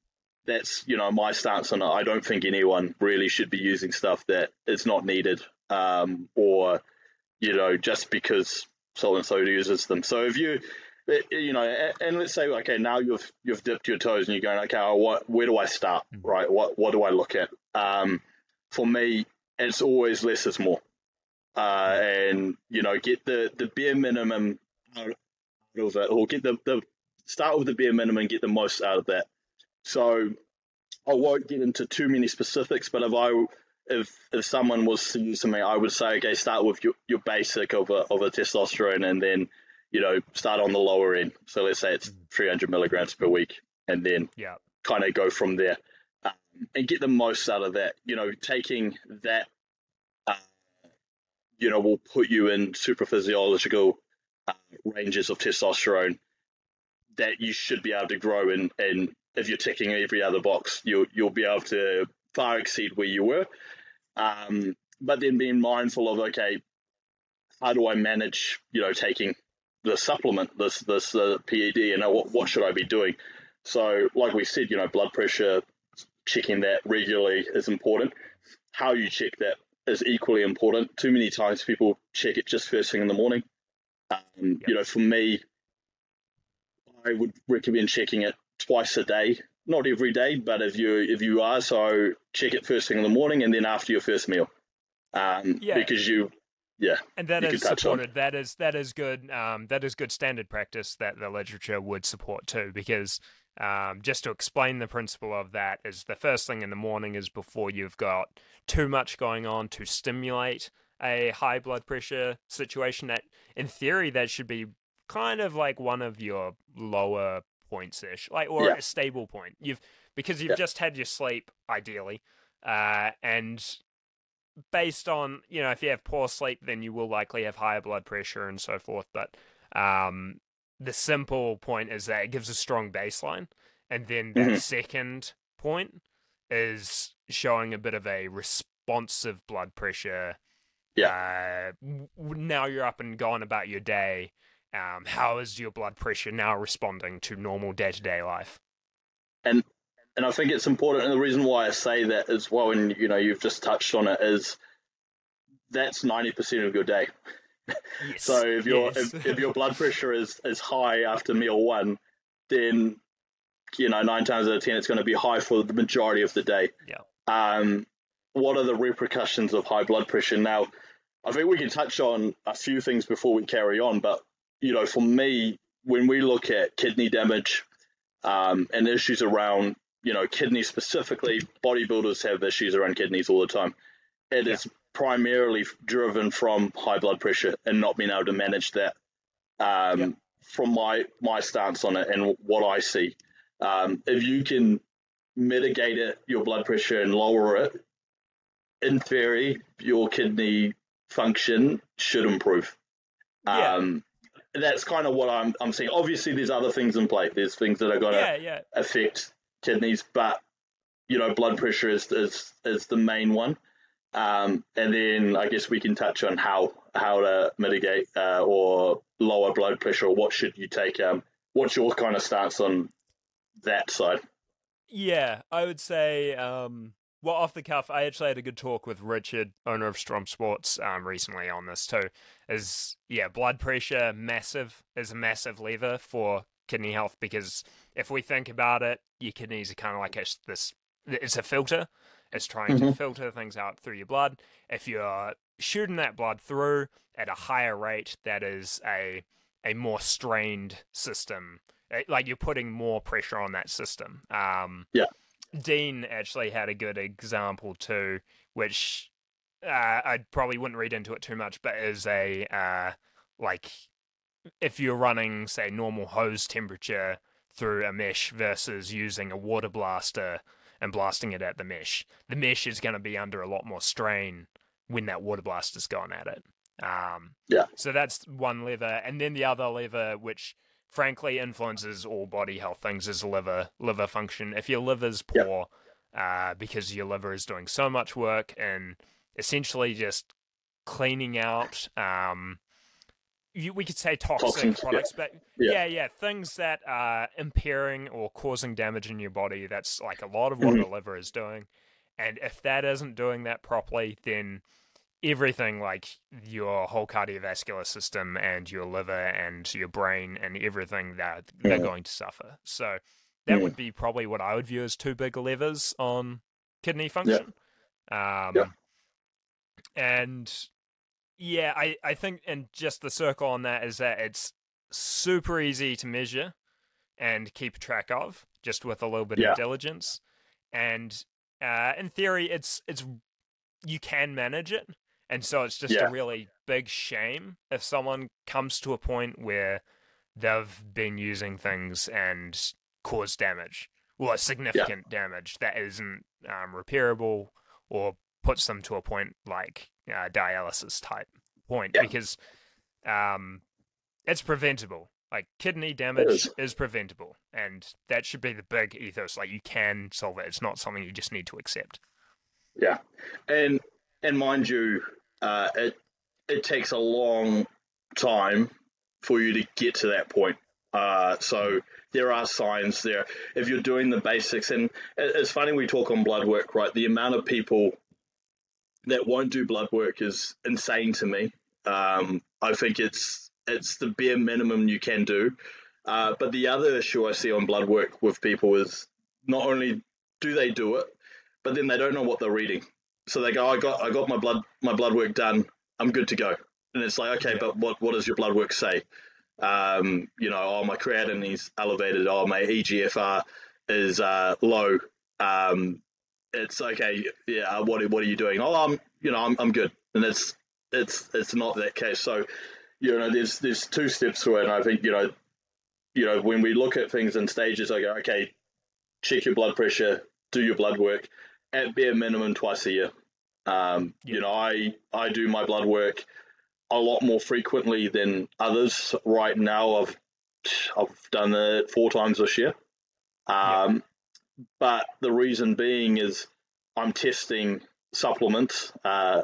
that's you know my stance on it. I don't think anyone really should be using stuff that is not needed, um, or you know just because so and so uses them. So if you eh, you know, and let's say okay, now you've you've dipped your toes and you're going okay, what where do I start? Mhm. Right, what what do I look at? Um, for me, it's always less is more, uh, and you know, get the the bare minimum out of it, or get the the start with the bare minimum and get the most out of that. So I won't get into too many specifics, but if I if if someone was to use me, I would say okay, start with your, your basic of a of a testosterone, and then you know start on the lower end. So let's say it's 300 milligrams per week, and then yeah. kind of go from there um, and get the most out of that. You know, taking that, uh, you know, will put you in super physiological uh, ranges of testosterone that you should be able to grow in. And if you're ticking every other box, you'll you'll be able to far exceed where you were. Um, but then being mindful of okay, how do I manage? You know, taking the supplement, this this uh, PED, and uh, what what should I be doing? So, like we said, you know, blood pressure, checking that regularly is important. How you check that is equally important. Too many times people check it just first thing in the morning. Um, Yep. You know, for me, I would recommend checking it twice a day. Not every day, but if you if you are, so check it first thing in the morning and then after your first meal. Um, Yeah. Because you, yeah and that is could touch on. supported. That is that is good. Um, that is good standard practice that the literature would support too. Because um, just to explain the principle of that is the first thing in the morning is before you've got too much going on to stimulate a high blood pressure situation. That in theory that should be kind of like one of your lower points ish, like or Yeah. a stable point. You've because you've Yeah. just had your sleep ideally, uh, and based on you know if you have poor sleep then you will likely have higher blood pressure and so forth but um the simple point is that it gives a strong baseline and then that Mhm. second point is showing a bit of a responsive blood pressure Yeah. Uh, now you're up and gone about your day. Um, how is your blood pressure now responding to normal day to day life? And and I think it's important, and the reason why I say that as well, and you know you've just touched on it, is that's ninety percent of your day. Yes. so if your yes. if, if your blood pressure is is high after meal one, then you know nine times out of ten it's going to be high for the majority of the day. Yeah. Um, what are the repercussions of high blood pressure? Now, I think we can touch on a few things before we carry on, but you know, for me, when we look at kidney damage um, and issues around you know kidneys specifically, bodybuilders have issues around kidneys all the time. It Yeah. is primarily driven from high blood pressure and not being able to manage that. Um, Yeah. From my my stance on it and what I see, um, if you can mitigate it, your blood pressure and lower it, in theory, your kidney function should improve. Yeah. Um, that's kind of what I'm I'm seeing. Obviously, there's other things in play. There's things that are going to yeah, yeah. affect kidneys, but you know, blood pressure is is, is the main one. Um, and then I guess we can touch on how how to mitigate uh, or lower blood pressure, or what should you take. Um, what's your kind of stance on that side? Yeah, I would say, um, well, off the cuff, I actually had a good talk with Richard, owner of Strom Sports, um, recently on this too. Is yeah, blood pressure massive is a massive lever for kidney health because if we think about it, your kidneys are kind of like a, this. It's a filter. It's trying to filter things out through your blood. If you're shooting that blood through at a higher rate, that is a a more strained system eh, like you're putting more pressure on that system. Um, Yeah. Dean actually had a good example too, which uh, I probably wouldn't read into it too much, but is a uh, like if you're running say normal hose temperature through a mesh versus using a water blaster and blasting it at the mesh, the mesh is going to be under a lot more strain when that water blaster's gone at it. Um, Yeah. So that's one lever, and then the other lever, which frankly influences all body health things, is liver liver function. If your liver's Yeah. poor, uh, because your liver is doing so much work and essentially just cleaning out, um, you, we could say toxic Toxins, yeah. products, but Yeah. yeah, yeah, things that are impairing or causing damage in your body. That's like a lot of what Mhm. the liver is doing. And if that isn't doing that properly, then everything like your whole cardiovascular system and your liver and your brain and everything that they're Mhm. going to suffer. So that Mhm. would be probably what I would view as two big levers on kidney function. Um, Yeah. And yeah, I, I think, and just the circle on that is that it's super easy to measure and keep track of just with a little bit Yeah. of diligence. And uh, in theory, it's it's you can manage it, and so it's just Yeah. a really big shame if someone comes to a point where they've been using things and caused damage, or significant damage that isn't um, repairable, or puts them to a point like uh, dialysis type point Yeah. because um, it's preventable. Like kidney damage is. is preventable, and that should be the big ethos. Like you can solve it. It's not something you just need to accept. Yeah, and and mind you, uh, it it takes a long time for you to get to that point. Uh, so there are signs there. If you're doing the basics, and it- it's funny we talk on blood work, right? The amount of people that won't do blood work is insane to me. Um, I think it's it's the bare minimum you can do. Uh, but the other issue I see on blood work with people is not only do they do it, but then they don't know what they're reading. So they go, I got I got my blood my blood work done. I'm good to go. And it's like, okay, Yeah. but what what does your blood work say? Um, you know, oh my creatinine is elevated. Oh my EGFR is uh, low. Um, it's okay. Yeah. What what are you doing? Oh, I'm you know I'm I'm good. And it's it's it's not that case. So you know, there's there's two steps to it, and I think you know, you know, when we look at things in stages, I go, okay, check your blood pressure, do your blood work, at bare minimum twice a year. Um, Yeah. You know, I I do my blood work a lot more frequently than others. Right now, I've I've done it four times this year. Um, But the reason being is I'm testing supplements. Uh,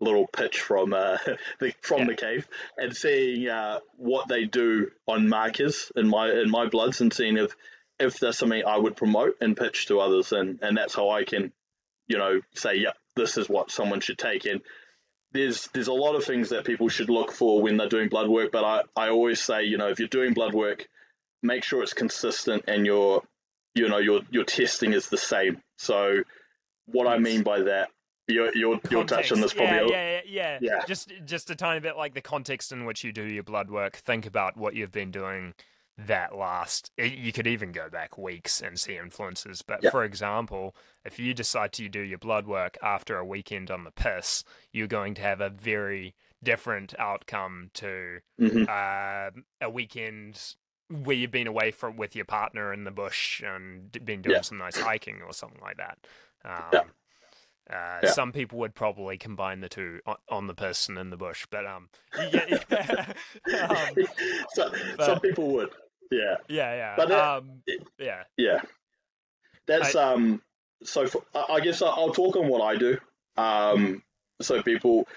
little pitch from uh, the from Yeah. the cave and seeing uh, what they do on markers in my in my bloods and seeing if if there's something I would promote and pitch to others and and that's how I can you know say yep this is what someone should take and there's there's a lot of things that people should look for when they're doing blood work but I, I always say you know if you're doing blood work make sure it's consistent and your you know your your testing is the same so what I mean by that you're you're, you'll touch on this probably Yeah, yeah, yeah, yeah. Yeah. Just just a tiny bit like the context in which you do your blood work. Think about what you've been doing that last. You could even go back weeks and see influences. But Yeah. for example, if you decide to do your blood work after a weekend on the piss, you're going to have a very different outcome to hmm uh, a weekend where you've been away from with your partner in the bush and been doing Yeah. some nice hiking or something like that. Um, Yeah. Uh, Yeah. Some people would probably combine the two on, on the person in the bush, but um, you get, um so, but- some people would yeah. Yeah, yeah, But, uh, um, yeah, yeah. That's um so for, I I guess I- I'll talk on what I do. Um so people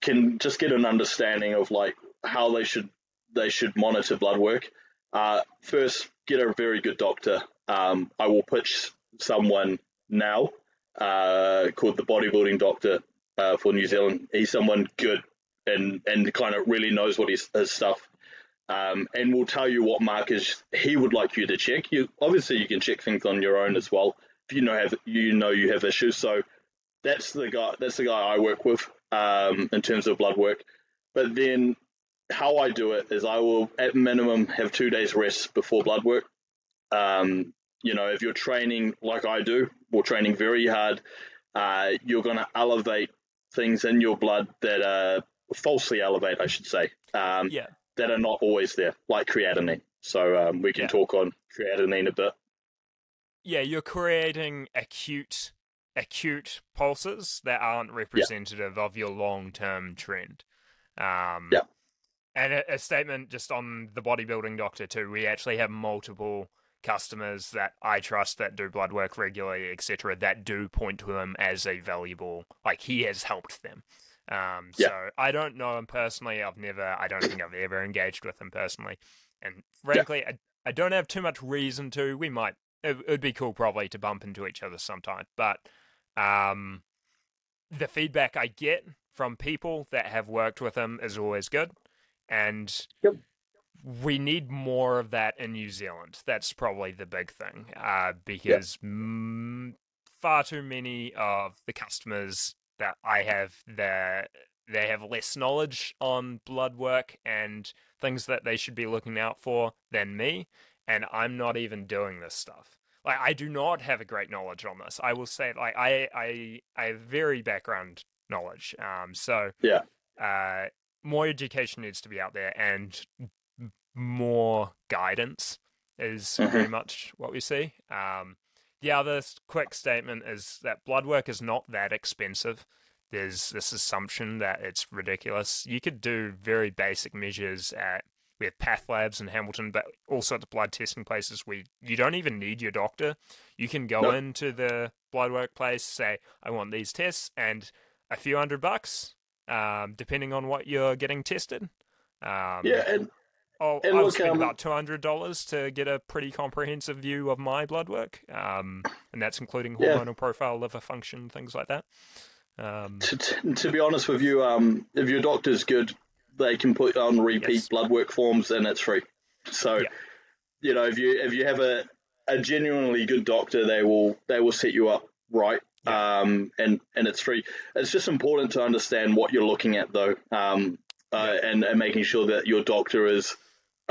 can just get an understanding of like how they should they should monitor blood work. Uh first get a very good doctor. Um I will pitch someone now uh called the bodybuilding doctor uh, for New Zealand. He's someone good and and kind of really knows what his, his stuff um, and will tell you what markers he would like you to check. You obviously you can check things on your own as well if you know have you know you have issues. So that's the guy that's the guy I work with um, in terms of blood work. But then how I do it is I will at minimum have two days rest before blood work. Um, you know, if you're training like I do, or training very hard, uh, you're going to elevate things in your blood that are falsely elevate, I should say. Um, yeah. That are not always there, like creatinine. So um, we can Yeah. talk on creatinine a bit. yeah, you're creating acute acute pulses that aren't representative of your long term trend. Um, Yeah. And a, a statement just on the bodybuilding doctor too. We actually have multiple customers that I trust that do blood work regularly, etc., that do point to him as a valuable, like he has helped them. Um, Yeah. So I don't know him personally. I've never, I don't think I've ever engaged with him personally. And frankly, I, I don't have too much reason to. We might, it would be cool probably to bump into each other sometime. But um, the feedback I get from people that have worked with him is always good. And Yep. we need more of that in New Zealand. That's probably the big thing uh, because mm, far too many of the customers that I have, that they have less knowledge on blood work and things that they should be looking out for than me. And I'm not even doing this stuff. Like I do not have a great knowledge on this. I will say, like I, I, I have very background knowledge. Um, so Yeah. uh, more education needs to be out there, and more guidance is very much what we see. Um, the other quick statement is that blood work is not that expensive. There's this assumption that it's ridiculous. You could do very basic measures at we have path labs in Hamilton, but all sorts of blood testing places where you don't even need your doctor. You can go No. into the blood work place, say, I want these tests, and a few hundred bucks, um, depending on what you're getting tested. Um, Yeah, and And I'll look, spend um, about two hundred dollars to get a pretty comprehensive view of my blood work, um, and that's including Yeah. hormonal profile, liver function, things like that. Um, to, to, to be honest with you, um, if your doctor's good, they can put on repeat Yes. blood work forms and it's free. So, Yeah. you know, if you if you have a, a genuinely good doctor, they will they will set you up right. Um, and and it's free. It's just important to understand what you're looking at, though, um, uh, and and making sure that your doctor is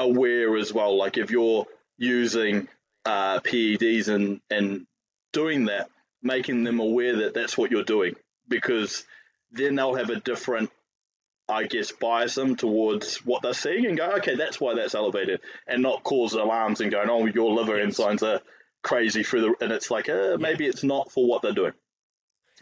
aware as well. Like if you're using uh, PEDs and and doing that, making them aware that that's what you're doing, because then they'll have a different, I guess, bias them towards what they're seeing and go, okay, that's why that's elevated, and not cause alarms and going, oh, your liver Yes. enzymes are crazy through the, and it's like, uh, maybe it's not for what they're doing.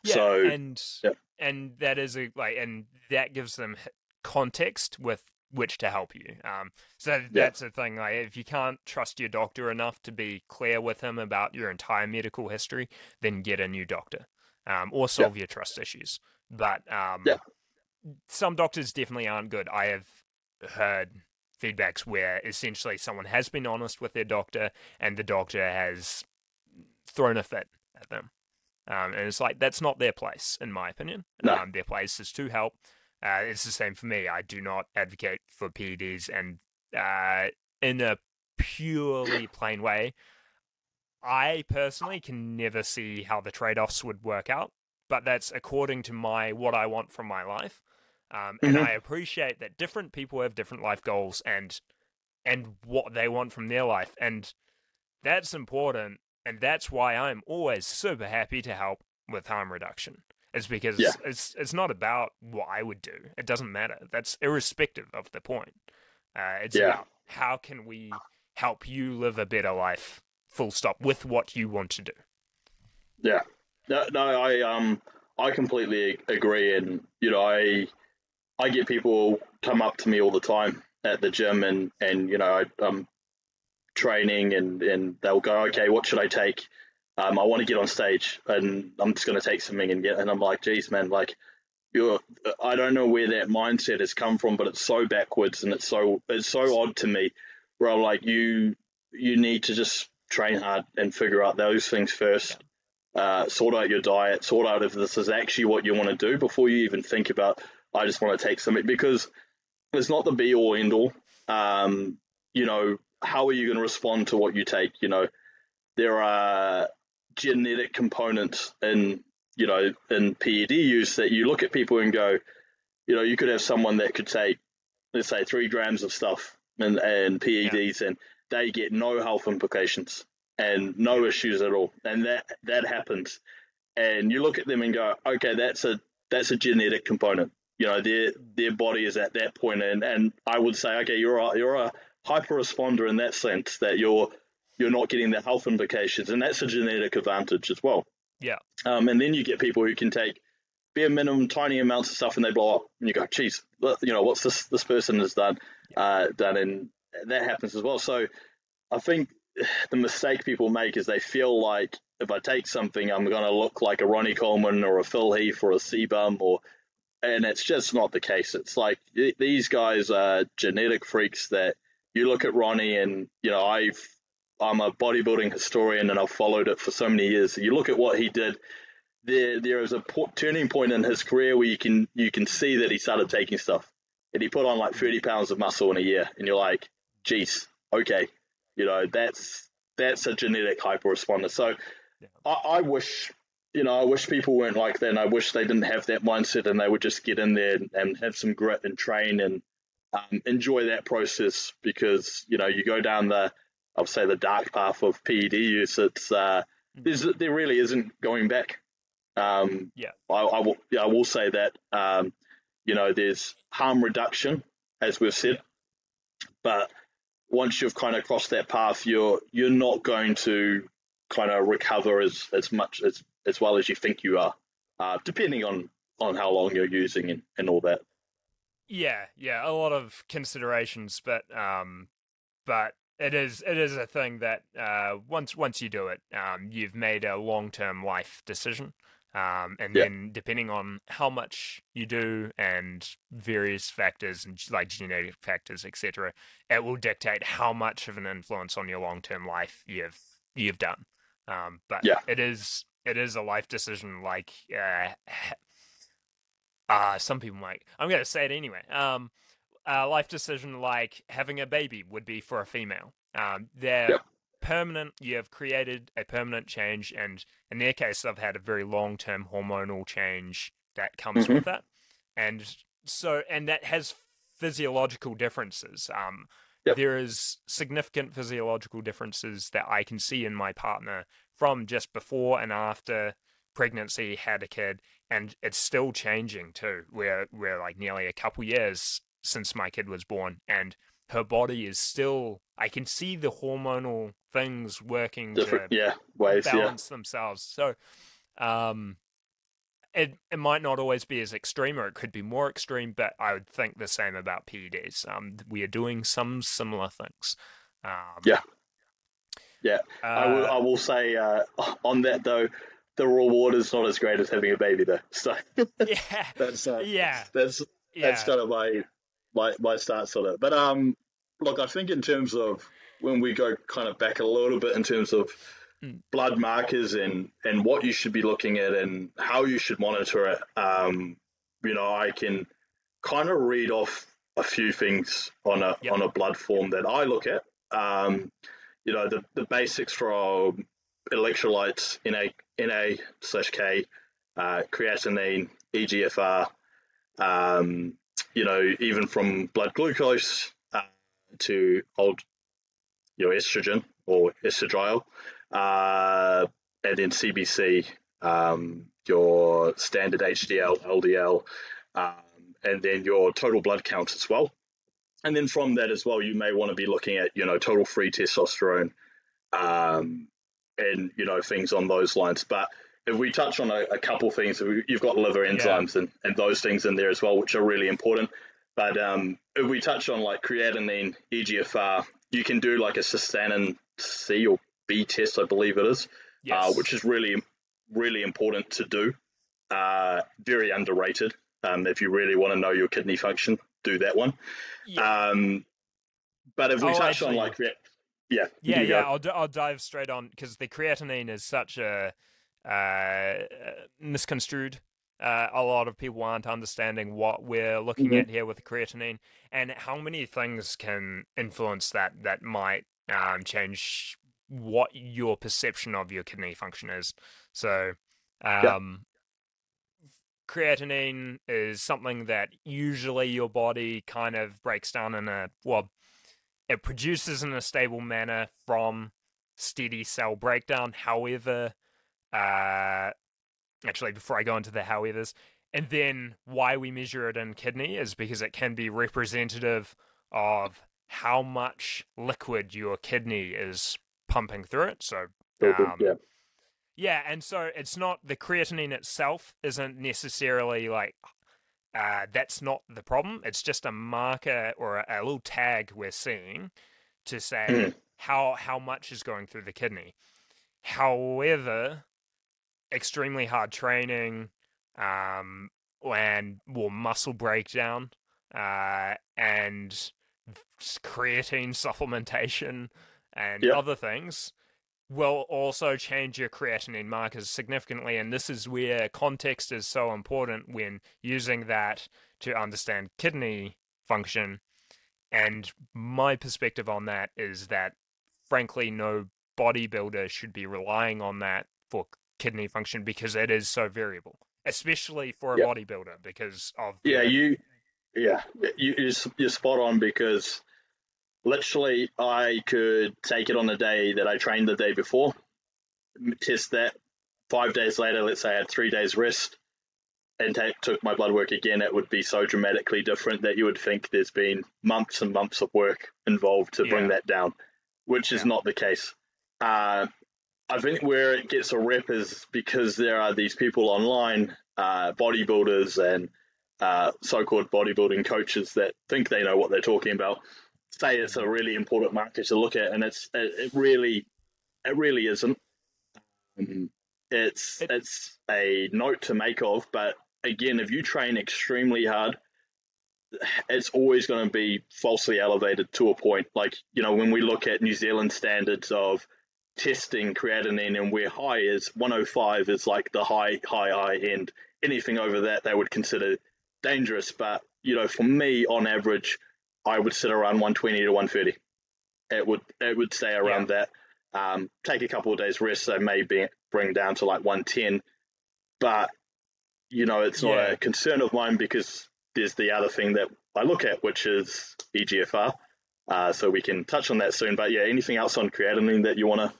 yeah, so and yeah. and that is a like, and that gives them context with which to help you. Um, so that's the thing. Like, if you can't trust your doctor enough to be clear with him about your entire medical history, then get a new doctor, um, or solve your trust issues. but um, Yeah. some doctors definitely aren't good. I have heard feedbacks where essentially someone has been honest with their doctor and the doctor has thrown a fit at them. Um, and it's like that's not their place, in my opinion. No. Um, their place is to help. Uh, it's the same for me. I do not advocate for PEDs, and uh, in a purely plain way, I personally can never see how the trade-offs would work out. But that's according to my what I want from my life. Um, and Mhm. I appreciate that different people have different life goals and and what they want from their life, and that's important. And that's why I'm always super happy to help with harm reduction. Is because Yeah. it's it's not about what I would do. It doesn't matter. That's irrespective of the point. Uh, it's Yeah. about how can we help you live a better life, full stop, with what you want to do. Yeah. No, no, I um I completely agree, and you know I I get people come up to me all the time at the gym, and and you know I, I'm training, and and they'll go, okay, what should I take? Um, I want to get on stage, and I'm just going to take something and get, and I'm like, geez, man, like you're I don't know where that mindset has come from, but it's so backwards, and it's so it's so odd to me. Where I'm like, you you need to just train hard and figure out those things first uh, sort out your diet, sort out if this is actually what you want to do before you even think about, I just want to take something because it's not the be all end all. Um, you know, how are you going to respond to what you take? You know, there are genetic components in, you know, in PED use that you look at people and go, you know, you could have someone that could take, let's say, three grams of stuff and, and PEDs and they get no health implications and no issues at all. And that that happens. And you look at them and go, okay, that's a that's a genetic component. You know, their their body is at that point, and, and I would say, okay, you're a, you're a hyper responder in that sense that you're you're not getting the health implications, and that's a genetic advantage as well. Yeah. Um, and then you get people who can take bare minimum, tiny amounts of stuff, and they blow up, and you go, geez, you know, what's this this person has done uh, done, and that happens as well. So I think the mistake people make is they feel like if I take something, I'm going to look like a Ronnie Coleman or a Phil Heath or a CBum or, and it's just not the case. It's like these guys are genetic freaks that you look at Ronnie and, you know, I've, I'm a bodybuilding historian and I've followed it for so many years. You look at what he did. There, there is a po- turning point in his career where you can, you can see that he started taking stuff, and he put on like 30 pounds of muscle in a year, and you're like, geez, okay, you know that's that's a genetic hyper responder. So Yeah. I, I wish you know I wish people weren't like that. And I wish they didn't have that mindset and they would just get in there and, and have some grit and train and um, enjoy that process because you know you go down the I'll say the dark path of PED use. It's uh, there's there really isn't going back. Um, Yeah. I, I will yeah I will say that um, you know there's harm reduction as we've said, but once you've kind of crossed that path, you're you're not going to kind of recover as, as much as as well as you think you are, uh, depending on on how long you're using and, and all that. Yeah, yeah, a lot of considerations, but um, but it is it is a thing that uh, once once you do it, um, you've made a long term life decision. Um, and Yeah. then depending on how much you do and various factors and like genetic factors, etc., it will dictate how much of an influence on your long term life you've you've done. Um, but Yeah. it is it is a life decision like uh, uh some people might I'm gonna say it anyway. Um a life decision like having a baby would be for a female. Um they're Yep. permanent you have created a permanent change and in their case they've had a very long term hormonal change that comes Mhm. with that. And so and that has physiological differences. Um Yep. there is significant physiological differences that I can see in my partner from just before and after pregnancy had a kid and it's still changing too we're we're like nearly a couple years since my kid was born and her body is still i can see the hormonal things working Different, to yeah, ways, yeah, balance themselves so um it it might not always be as extreme or it could be more extreme but i would think the same about peds um we are doing some similar things um Yeah. Yeah. uh, I will, I will say uh, on that though, the reward is not as great as having a baby though. So yeah, that's uh, yeah, that's yeah. that's kind of my my my stance on it. But um, look, I think in terms of when we go kind of back a little bit in terms of Mm. blood markers and and what you should be looking at and how you should monitor it. Um, you know, I can kind of read off a few things on a Yep. on a blood form that I look at. Um, you know, the the basics from electrolytes, Na Na slash K, uh, creatinine, EGFR. Um, you know, even from blood glucose uh, to old, you know, estrogen or estradiol, uh, and then CBC, um, your standard HDL, LDL, um, and then your total blood count as well. And then from that as well, you may want to be looking at, you know, total free testosterone, um, and you know things on those lines. But if we touch on a, a couple things, you've got liver Yeah. enzymes and, and those things in there as well, which are really important. But um, if we touch on like creatinine, EGFR, you can do like a cystatin C or B test, I believe it is, yes. uh, which is really, really important to do. Uh, very underrated. Um, if you really want to know your kidney function, do that one. yeah. Um, but if we Oh, touch on like, yeah, Yeah, yeah. I'll, d- I'll dive straight on because the creatinine is such a uh, misconstrued. Uh, a lot of people aren't understanding what we're looking Mhm. at here with the creatinine and how many things can influence that that might um, change what your perception of your kidney function is. So, um, creatinine is something that usually your body kind of breaks down in a well it produces in a stable manner from steady cell breakdown. However, uh, actually, before I go into the howevers, and then why we measure it in kidney is because it can be representative of how much liquid your kidney is pumping through it. So, um, yeah. yeah, and so it's not the creatinine itself isn't necessarily like uh, that's not the problem. It's just a marker or a, a little tag we're seeing to say Mhm. how how much is going through the kidney. However, extremely hard training, um, and more muscle breakdown, uh, and creatine supplementation and Yep. other things will also change your creatinine markers significantly. And this is where context is so important when using that to understand kidney function. And my perspective on that is that, frankly, no bodybuilder should be relying on that for kidney function because it is so variable, especially for a Yep. bodybuilder because of Yeah, you, yeah, you, you're, spot on because literally I could take it on the day that I trained the day before, test that. Five days later, let's say I had three days rest, and ta took my blood work again, it would be so dramatically different that you would think there's been months and months of work involved to bring that down, which is not the case. Uh, I think where it gets a rep is because there are these people online, uh, bodybuilders and uh, so-called bodybuilding coaches that think they know what they're talking about. Say it's a really important market to look at, and it's it, it really, it really isn't. Um, it's It- it's a note to make of, but again, if you train extremely hard, it's always going to be falsely elevated to a point. Like you know, when we look at New Zealand standards of testing creatinine and where high is 105 is like the high high high end. Anything over that they would consider dangerous but you know for me on average i would sit around 120 to 130 it would it would stay around that. Um, take a couple of days rest so maybe bring down to like 110 but you know it's not Yeah. a concern of mine because there's the other thing that i look at which is egfr uh, so we can touch on that soon but yeah anything else on creatinine that you want to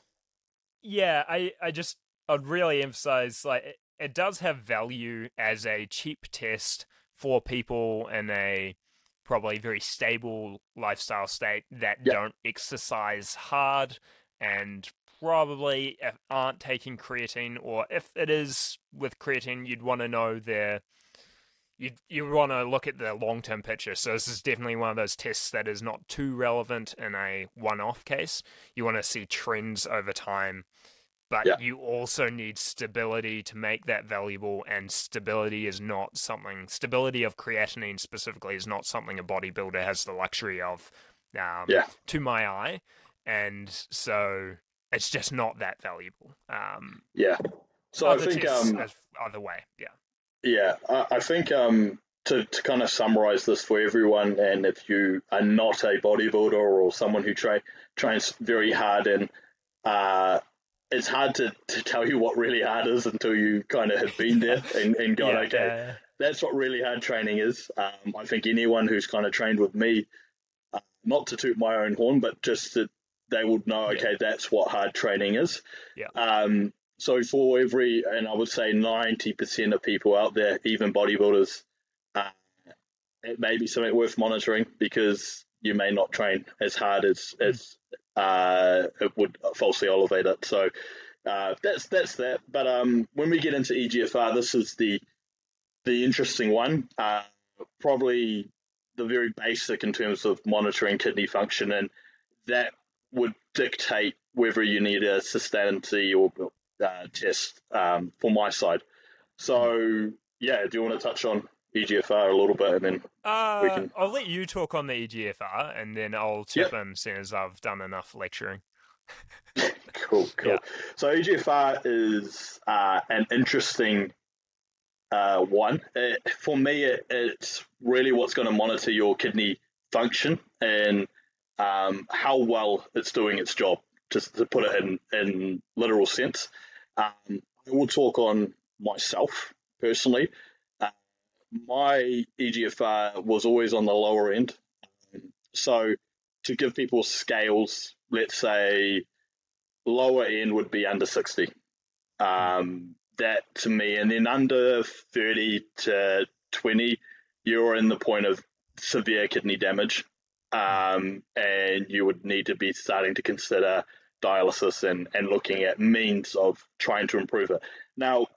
Yeah, I, I just I'd really emphasize like it, it does have value as a cheap test for people in a probably very stable lifestyle state that Yep. don't exercise hard and probably aren't taking creatine or if it is with creatine you'd want to know their you you want to look at the long term picture. So this is definitely one of those tests that is not too relevant in a one off case. You want to see trends over time but Yeah. you also need stability to make that valuable. And stability is not something. Stability of creatinine specifically is not something a bodybuilder has the luxury of. Um, Yeah. To my eye, and so it's just not that valuable. Um, Yeah. So I think tests um, other way, yeah. Yeah, I, I think um, to, to kind of summarize this for everyone, and if you are not a bodybuilder or someone who tra- trains very hard, and uh, it's hard to, to tell you what really hard is until you kind of have been there and, and gone, yeah, okay, yeah. that's what really hard training is. Um, I think anyone who's kind of trained with me, uh, not to toot my own horn, but just that they would know, Yeah. okay, that's what hard training is. Yeah. Um, so for every, and I would say 90% of people out there, even bodybuilders, uh, it may be something worth monitoring because you may not train as hard as, as uh, it would falsely elevate it. So uh, that's that's that. But um, when we get into EGFR, this is the the interesting one. Uh, probably the very basic in terms of monitoring kidney function, and that would dictate whether you need a sustainability or uh, test um, for my side. So yeah, do you want to touch on EGFR a little bit, and then Uh, We can- I'll let you talk on the EGFR, and then I'll chip in, seeing as I've done enough lecturing. Cool, cool. Yeah. So EGFR is uh, an interesting uh, one. It, for me, it, it's really what's going to monitor your kidney function and um, how well it's doing its job, just to put it in, in literal sense. Um, I will talk on myself personally. Uh, my EGFR was always on the lower end. Um, so to give people scales, let's say lower end would be under 60. Um, that to me, and then under 30 to 20, you're in the point of severe kidney damage. Um, and you would need to be starting to consider dialysis and, and looking at means of trying to improve it. Now,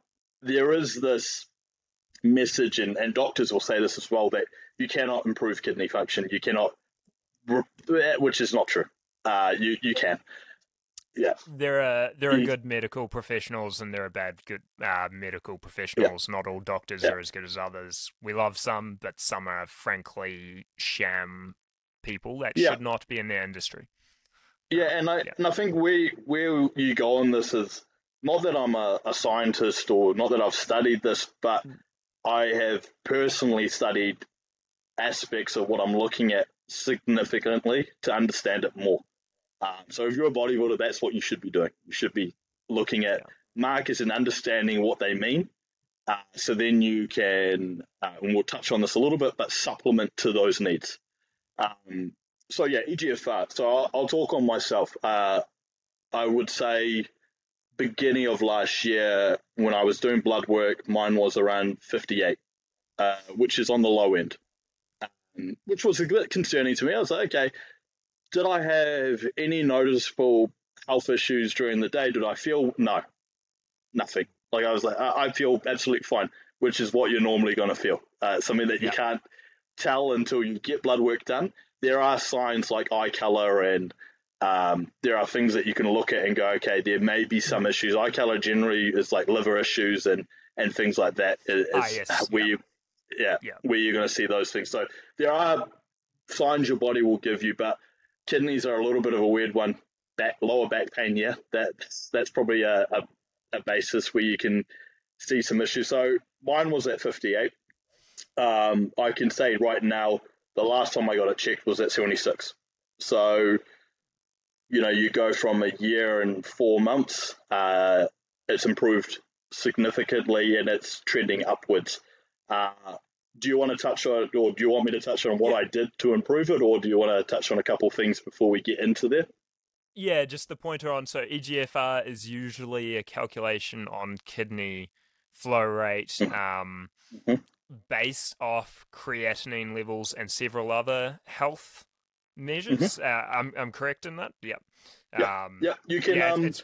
there is this message, and, and doctors will say this as well, that you cannot improve kidney function. You cannot, which is not true. Uh, you, you can. Yeah. There are there are Mm. good medical professionals, and there are bad good uh, medical professionals. Not all doctors Yeah. are as good as others. We love some, but some are frankly sham people that Yeah. should not be in the industry. Yeah, and I Yeah. and I think where where you go on this is not that I'm a, a scientist or not that I've studied this, but I have personally studied aspects of what I'm looking at significantly to understand it more. Um, so if you're a bodybuilder, that's what you should be doing. You should be looking at Yeah. markers and understanding what they mean. Uh, so then you can, uh, and we'll touch on this a little bit, but supplement to those needs. Um, so yeah, EGFR. So I'll, I'll talk on myself. Uh, I would say beginning of last year when I was doing blood work, mine was around 58, uh, which is on the low end, um, which was a bit concerning to me. I was like, okay, did I have any noticeable health issues during the day? Did I feel no, nothing. Like I was like, I, I feel absolutely fine, which is what you're normally going to feel. Uh, something that you Yeah. can't tell until you get blood work done. There are signs like eye color and um, there are things that you can look at and go, okay, there may be some issues. Eye color generally is like liver issues and, and things like that. Is, ah, yes. where yeah. you yeah, yeah, where you're going to see those things. So there are signs your body will give you, but kidneys are a little bit of a weird one. Back lower back pain, yeah, that's that's probably a, a, a basis where you can see some issues. So mine was at 58. Um, I can say right now, the last time I got it checked was at 76. So, you know, you go from a year and four months, uh, it's improved significantly and it's trending upwards. Uh, do you want to touch on, or do you want me to touch on what Yeah. I did to improve it, or do you want to touch on a couple of things before we get into there? Yeah, just the pointer on. So EGFR is usually a calculation on kidney flow rate, Mhm. um, Mhm. Based off creatinine levels and several other health measures. Uh, I'm I'm correct in that. Yeah. Um, Yeah, you can. yeah, um, it's,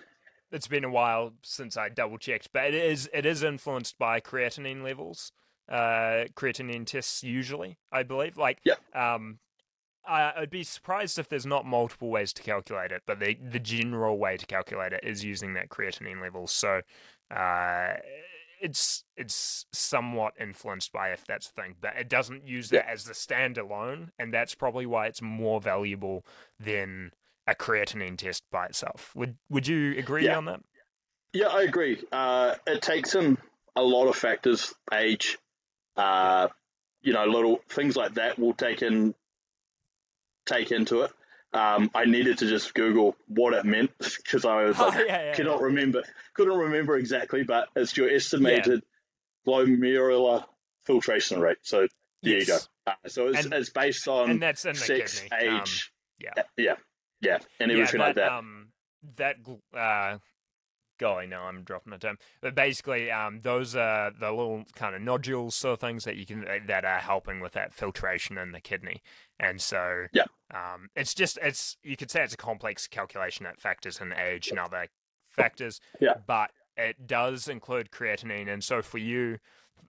it's been a while since I double checked, but it is it is influenced by creatinine levels. Uh, creatinine tests usually, I believe. Like, Yeah. um, uh, I'd be surprised if there's not multiple ways to calculate it, but the the general way to calculate it is using that creatinine level. So uh, it's it's somewhat influenced by if that's the thing, but it doesn't use that as the standalone, and that's probably why it's more valuable than a creatinine test by itself. Would would you agree Yeah. on that? Yeah, I agree. Uh, it takes in a lot of factors, age, uh, you know, little things like that will take in take into it. Um, I needed to just Google what it meant because I was Oh, yeah, yeah, cannot remember, couldn't remember exactly, but it's your estimated glomerular filtration rate. So there you go. Uh, so it's, And- it's based on and that's in the sex, kidney. Um, yeah. yeah, yeah, and everything yeah, like that. Um, that uh, golly, no, I'm dropping the term. But basically, um, those are the little kind of nodules, sort of things that you can that are helping with that filtration in the kidney. And so, Yeah. um, it's just it's you could say it's a complex calculation that factors in age and other factors. Yeah. but it does include creatinine, and so for you,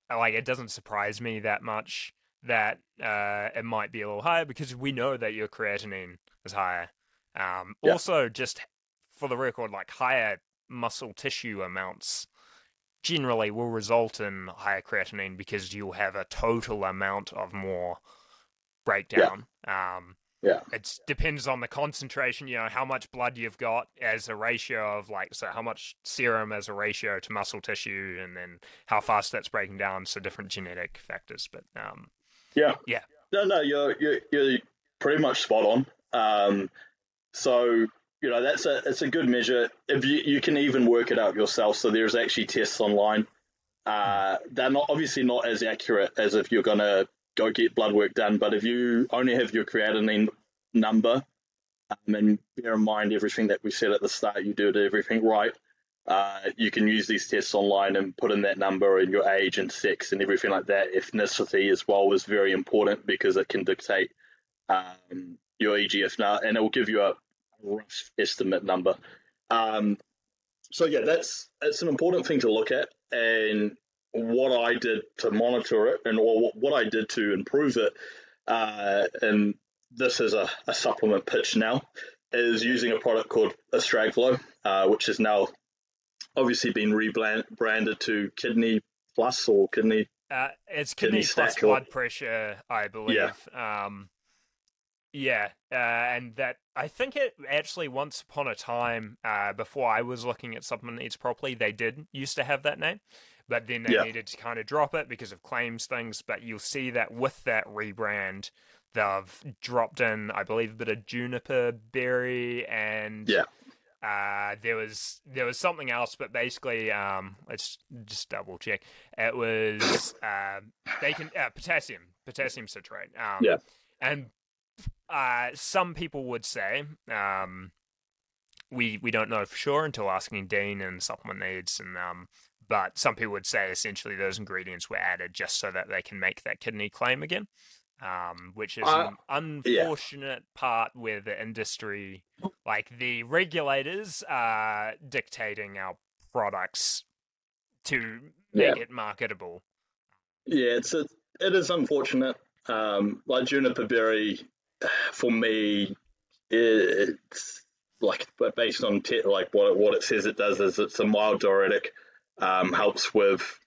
like, it doesn't surprise me that much that uh, it might be a little higher because we know that your creatinine is higher. Um, Yeah. Also, just for the record, like higher muscle tissue amounts generally will result in higher creatinine because you'll have a total amount of more breakdown. Um, Yeah. it depends on the concentration, you know, how much blood you've got as a ratio of like, so how much serum as a ratio to muscle tissue, and then how fast that's breaking down. So different genetic factors, but um, Yeah. Yeah. No, no, you're you're, you're pretty much spot on. Um, so you know that's a it's a good measure. If you you can even work it out yourself. So there's actually tests online. Uh, they're not obviously not as accurate as if you're gonna go get blood work done. But if you only have your creatinine number, um, and bear in mind everything that we said at the start, you do everything right. Uh, you can use these tests online and put in that number and your age and sex and everything like that. Ethnicity as well is very important because it can dictate um, your EGF now, and it will give you a rough estimate number. Um, so yeah, that's it's an important thing to look at, and what I did to monitor it, and or what I did to improve it, uh, and this is a, a supplement pitch now, is using a product called Astragflow, uh, which has now obviously been rebranded to Kidney Plus or Kidney. Uh, it's Kidney kidney plus or- blood pressure, I believe. Um, yeah, uh, and that I think it actually once upon a time, uh, before I was looking at supplement needs properly, they did used to have that name, but then they Yeah. needed to kind of drop it because of claims things. But you'll see that with that rebrand, they've dropped in, I believe, a bit of juniper berry and Yeah. uh, there was there was something else, but basically, um, let's just double check. It was uh, they can uh, potassium, potassium citrate. Um, Yeah. and uh, some people would say, um, we we don't know for sure until asking Dean and supplement needs, and um, but some people would say essentially those ingredients were added just so that they can make that kidney claim again. Um, which is Uh, an yeah. unfortunate part where the industry like the regulators are dictating our products to make it marketable. Yeah, it's a, it is unfortunate. Um, like juniper berry, for me, it's like based on te- like what it, what it says it does is it's a mild diuretic, um, helps with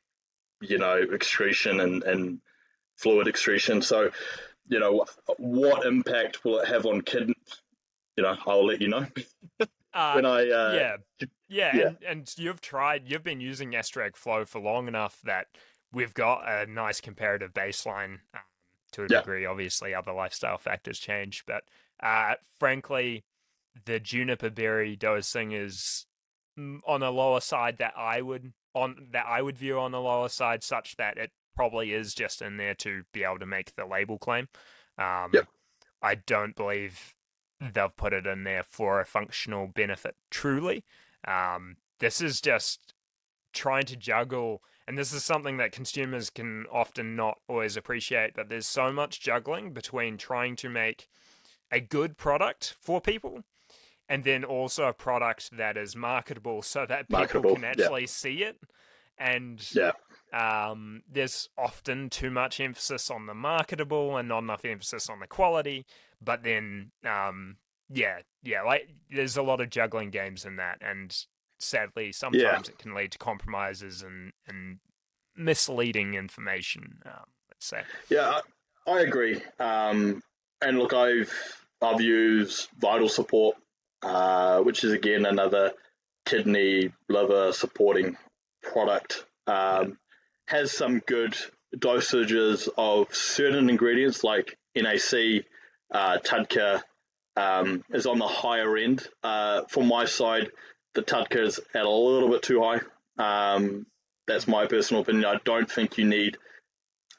you know excretion and and fluid excretion. So you know what impact will it have on kidney? You know, I'll let you know Uh, when I uh, yeah, yeah, yeah. And, and you've tried, you've been using Astragflow for long enough that we've got a nice comparative baseline um, to a Yeah. degree. Obviously, other lifestyle factors change, but uh, frankly, the juniper berry dosing is mm, on a lower side that I would on that I would view on the lower side, such that it probably is just in there to be able to make the label claim. Um, Yep. I don't believe they've put it in there for a functional benefit truly. Um, this is just trying to juggle, and this is something that consumers can often not always appreciate. But there's so much juggling between trying to make a good product for people and then also a product that is marketable so that people Marketable, can yeah. actually see it. And Yeah. um, there's often too much emphasis on the marketable and not enough emphasis on the quality. but then um, yeah, yeah, like there's a lot of juggling games in that, and sadly, sometimes Yeah. it can lead to compromises and and misleading information. Um, let's say. Yeah, I, I agree. Um, and look, I've I've used Vital Support, uh, which is again another kidney liver supporting product. Um, has some good dosages of certain ingredients like NAC, uh, TUDCA um, is on the higher end. Uh, my side, the TUDCA is at a little bit too high. Um, that's my personal opinion. I don't think you need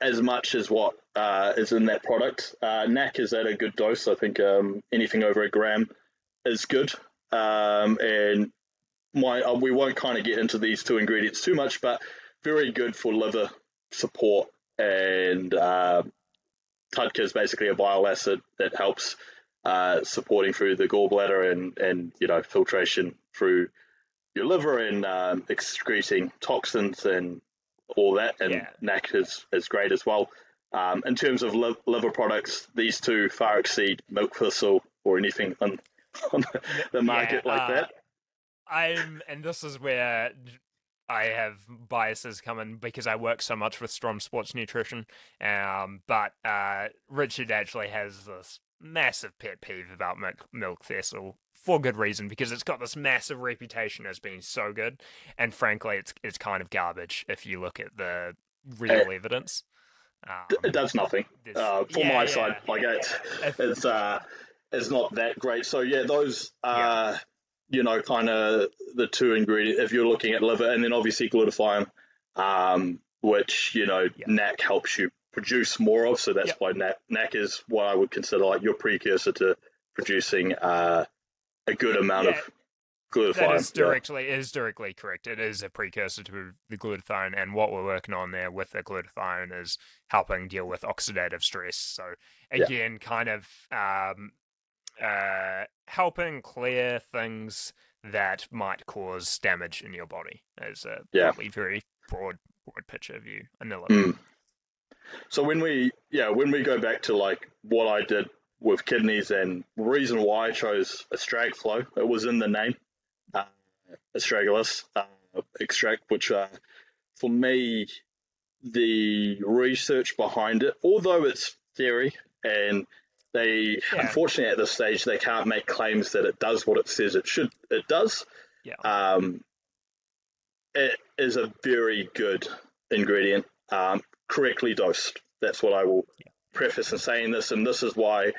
as much as what uh, is in that product. Uh, NAC is at a good dose. I think um, anything over a gram is good. Um, and my uh, we won't kind of get into these two ingredients too much, but very good for liver support. And uh, TUDCA is basically a bile acid that helps uh, supporting through the gallbladder and and you know filtration through your liver and um, excreting toxins and all that. And Yeah. NAC is is great as well. Um, in terms of li- liver products, these two far exceed milk thistle or anything on, on the market Yeah, like uh, that. I'm, and this is where I have biases coming because I work so much with Strom Sports Nutrition. Um, but uh, Richard actually has this massive pet peeve about milk, milk thistle for good reason because it's got this massive reputation as being so good, and frankly, it's it's kind of garbage if you look at the real evidence. Um, it does nothing. Uh, from yeah, my yeah. side, like it's If- it's uh it's not that great. So yeah, those uh you know kind of the two ingredients. If you're looking at liver, and then obviously glutathione, um, which you know Yeah. NAC helps you produce more of. So that's Yep. why NAC, NAC is what I would consider like your precursor to producing uh, a good amount Yeah. of glutathione. That is Yeah. directly is directly correct. It is a precursor to the glutathione, and what we're working on there with the glutathione is helping deal with oxidative stress. So Yeah. again, kind of um, uh, helping clear things that might cause damage in your body. Is a Yeah. very broad broad picture view. Anila. Mm. So when we yeah when we go back to like what I did with kidneys and reason why I chose Astragflow, it was in the name, uh, Astragalus uh, extract, which uh, for me the research behind it, although it's theory and they Yeah. unfortunately at this stage they can't make claims that it does what it says it should it does. Yeah. Um, it is a very good ingredient, um, correctly dosed. That's what I will preface in saying this, and this is why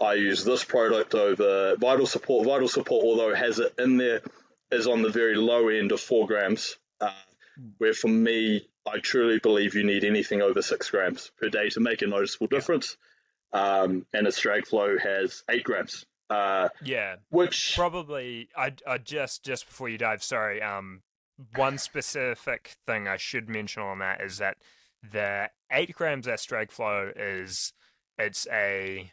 I use this product over Vital Support. Vital Support, although has it in there, is on the very low end of four grams. Uh, where for me, I truly believe you need anything over six grams per day to make a noticeable difference. Um, and Astragflow has eight grams, uh, Yeah. which Probably, I, I just just before you dive, sorry. Um, one specific thing I should mention on that is that the eight grams astragflow is it's a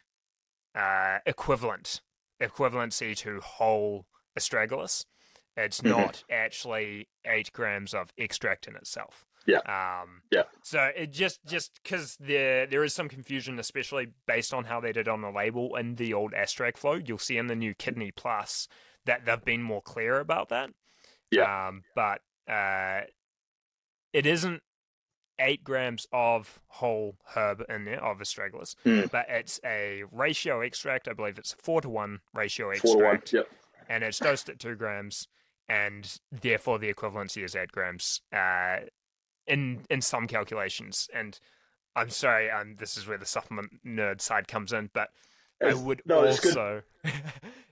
uh, equivalent equivalency to whole astragalus. It's Mhm. not actually eight grams of extract in itself. Yeah. Um, Yeah. So it just just because there there is some confusion, especially based on how they did on the label in the old Astragflow. You'll see in the new Kidney Plus that they've been more clear about that. Yeah. Um, but uh, it isn't eight grams of whole herb in there of astragalus, Mm. but it's a ratio extract. I believe it's a four to one ratio four to one. extract Yep. and it's dosed at two grams, and therefore the equivalency is eight grams uh, in in some calculations. And I'm sorry, um, this is where the supplement nerd side comes in, but I would no, it's also,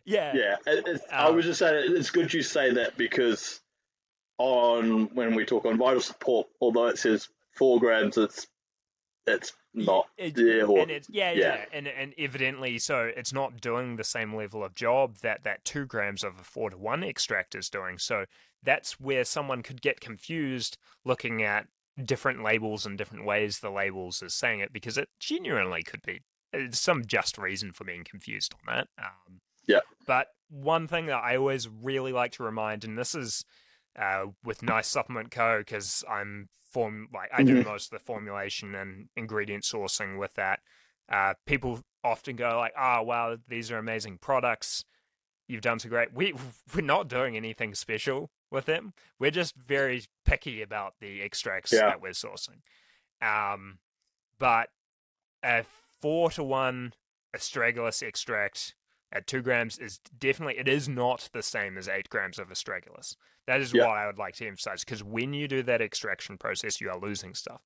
yeah, Yeah, it, it's, I Um, was just saying it's good you say that because on when we talk on vital support, although it says four grams, it's it's not It-. Or, and it's yeah, yeah, yeah. and and evidently, so it's not doing the same level of job that that two grams of a four to one extract is doing. So that's where someone could get confused looking at different labels and different ways the labels is saying it because it genuinely could be some just reason for being confused on that. Um, Yeah. But one thing that I always really like to remind, and this is uh, with Nice Supplement Co. because I'm form like I do Mhm. most of the formulation and ingredient sourcing with that. uh, people often go like, "Oh, wow, these are amazing products. You've done so great." We we're not doing anything special with them. We're just very picky about the extracts Yeah. that we're sourcing. Um, but a four to one astragalus extract at two grams is definitely it is not the same as eight grams of astragalus. That is Yeah. what I would like to emphasize because when you do that extraction process, you are losing stuff.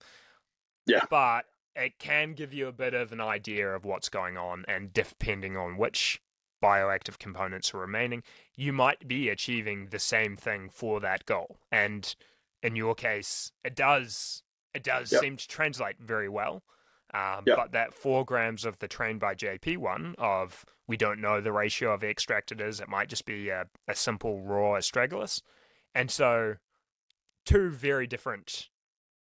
Yeah. But it can give you a bit of an idea of what's going on, and depending on which bioactive components are remaining, you might be achieving the same thing for that goal. And in your case, it does it does Yep. seem to translate very well. Um, Yep. But that four grams of the train by JP one of we don't know the ratio of extract it is. It might just be a, a simple raw astragalus, and so two very different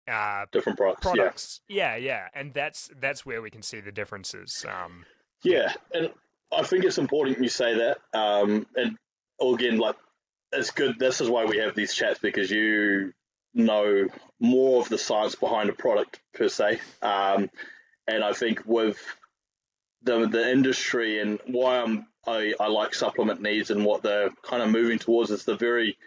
uh, Different products. products. Yeah. yeah, and that's that's where we can see the differences. Um, Yeah. Yeah. And I think it's important you say that. Um, and again, like, it's good. This is why we have these chats because you know more of the science behind a product per se. Um, and I think with the the industry and why I'm I, I like supplement needs and what they're kind of moving towards is the very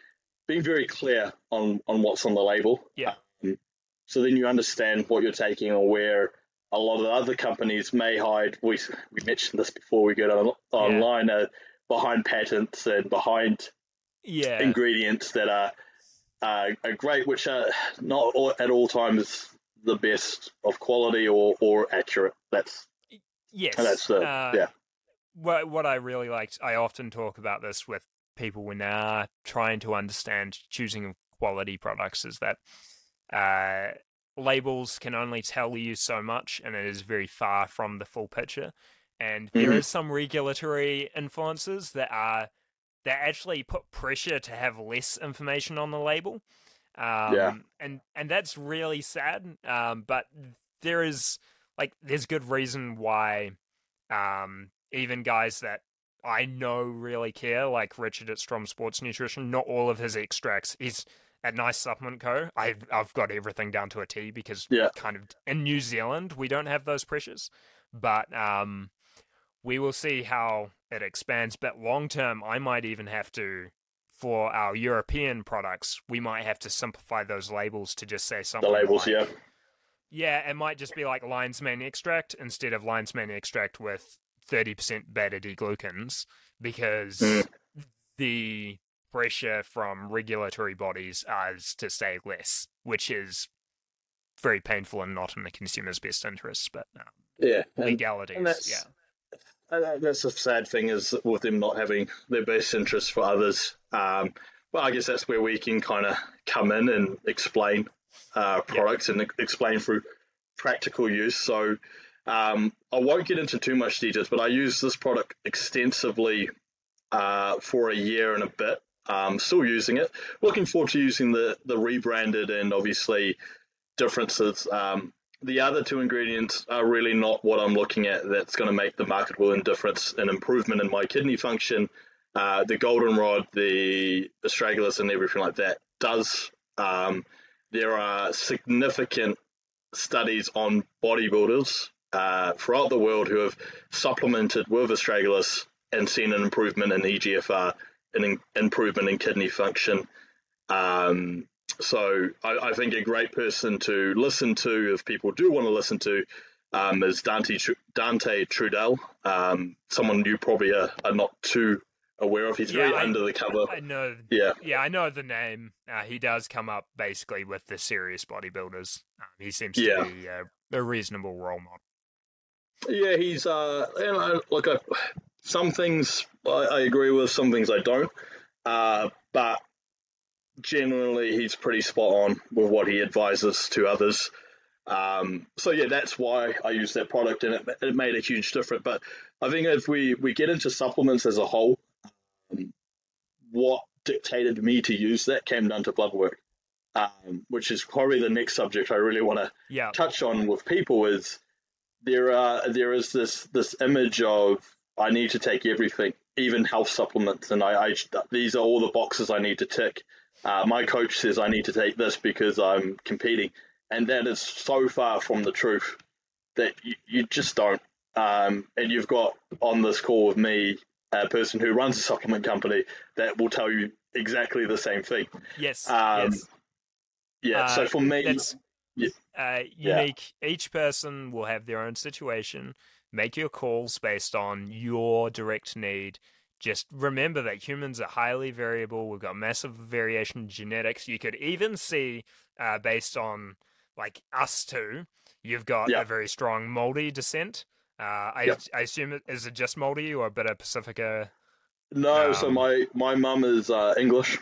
being very clear on on what's on the label. Yeah. Um, so then you understand what you're taking or where a lot of other companies may hide. We we mentioned this before we get on, online uh, behind patents and behind yeah, ingredients that are uh, are great, which are not all, at all times the best of quality or, or accurate. That's yes, that's the uh, yeah what what I really liked, I often talk about this with people when they're trying to understand choosing quality products, is that uh, labels can only tell you so much, and it is very far from the full picture. And there Mhm. is some regulatory influences that are that actually put pressure to have less information on the label. Um, Yeah. and and that's really sad. Um, but there is like there's good reason why um, even guys that I know really care, like Richard at Strom Sports Nutrition, not all of his extracts. He's at Nice Supplement Co. I've I've got everything down to a T because Yeah. kind of in New Zealand we don't have those pressures, but um, we will see how it expands. But long term, I might even have to. For our European products, we might have to simplify those labels to just say something. the labels. like, Yeah, yeah, it might just be like lion's mane extract instead of lion's mane extract with 30% beta D glucans because Mm. the pressure from regulatory bodies is to say less, which is very painful and not in the consumer's best interests, but um, yeah. And, legalities, and that's- yeah. uh, that's a sad thing is with them not having their best interests for others. Um, but I guess that's where we can kind of come in and explain uh, products and explain through practical use. So um, I won't get into too much details, but I use this product extensively uh, for a year and a bit. Um, still using it. Looking forward to using the the rebranded and obviously differences. Um, the other two ingredients are really not what I'm looking at. That's going to make the marketable difference and improvement in my kidney function. Uh, the goldenrod, the astragalus, and everything like that does. Um, there are significant studies on bodybuilders uh, throughout the world who have supplemented with astragalus and seen an improvement in EGFR, an in- improvement in kidney function. Um, so I, I think a great person to listen to, if people do want to listen to, um, is Dante Dante Trudel. Um, someone you probably are, are not too aware of. He's Yeah, very I- under the cover. I know. Yeah. Yeah, I know the name. Uh, he does come up basically with the serious bodybuilders. Um, he seems Yeah. to be uh, a reasonable role model. Yeah, he's uh, and I, like I, some things I, I agree with, some things I don't. Uh, but generally, he's pretty spot on with what he advises to others. Um, so yeah, that's why I use that product, and it, it made a huge difference. But I think if we we get into supplements as a whole, um, what dictated me to use that came down to blood work, um, which is probably the next subject I really want to Yeah. touch on with people is there are there is this this image of I need to take everything, even health supplements, and I, I these are all the boxes I need to tick. Uh, my coach says I need to take this because I'm competing, and that is so far from the truth that you, you just don't. um, and you've got on this call with me a person who runs a supplement company that will tell you exactly the same thing. Yes. Um, yes. Yeah. Uh, so for me, that's yeah. uh, Yeah. unique. Each person will have their own situation. Make your calls based on your direct need. Just remember that humans are highly variable. We've got massive variation in genetics. You could even see, uh, based on like us two, you've got Yeah. a very strong Māori descent. Uh, I, Yep. I assume it is it just Māori or a bit of Pacifica? no. so um, my my mum is uh, English.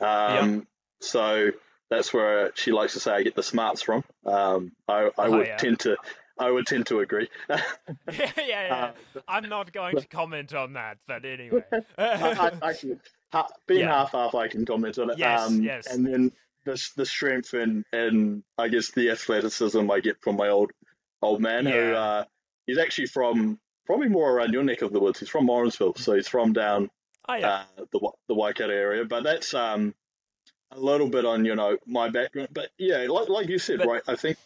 Um, So that's where she likes to say I get the smarts from. Um, I, I Oh, would yeah. tend to I would tend to agree. yeah, yeah, yeah. Uh, I'm not going to comment on that, but anyway. I, I, I can, ha, being Yeah. half half, I can comment on it. Yes, um, yes. And then the the strength and and I guess the athleticism I get from my old old man who uh, he's actually from probably more around your neck of the woods. He's from Morrinsville, so he's from down oh yeah. uh, the the Waikato area. But that's um a little bit on you know my background. But yeah, like like you said, But- right? I think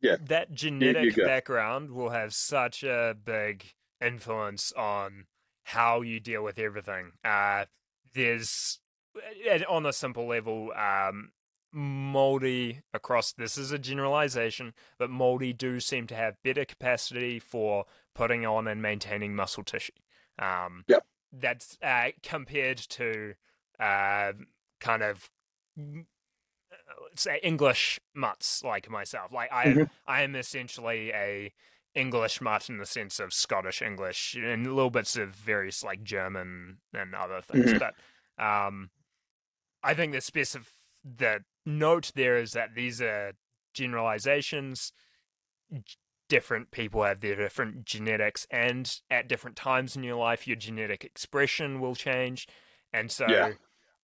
yeah. that genetic background will have such a big influence on how you deal with everything. Uh, there's, on a simple level, um, Māori across this is a generalization, but Māori do seem to have better capacity for putting on and maintaining muscle tissue. Um, Yep. That's uh, compared to uh, kind of let's say English mutts like myself. Like I am, Mhm. I am essentially a English mutt in the sense of Scottish English and little bits of various like German and other things. Mhm. But um, I think the specif- the note there is that these are generalizations. Different people have their different genetics, and at different times in your life, your genetic expression will change. And so, Yeah.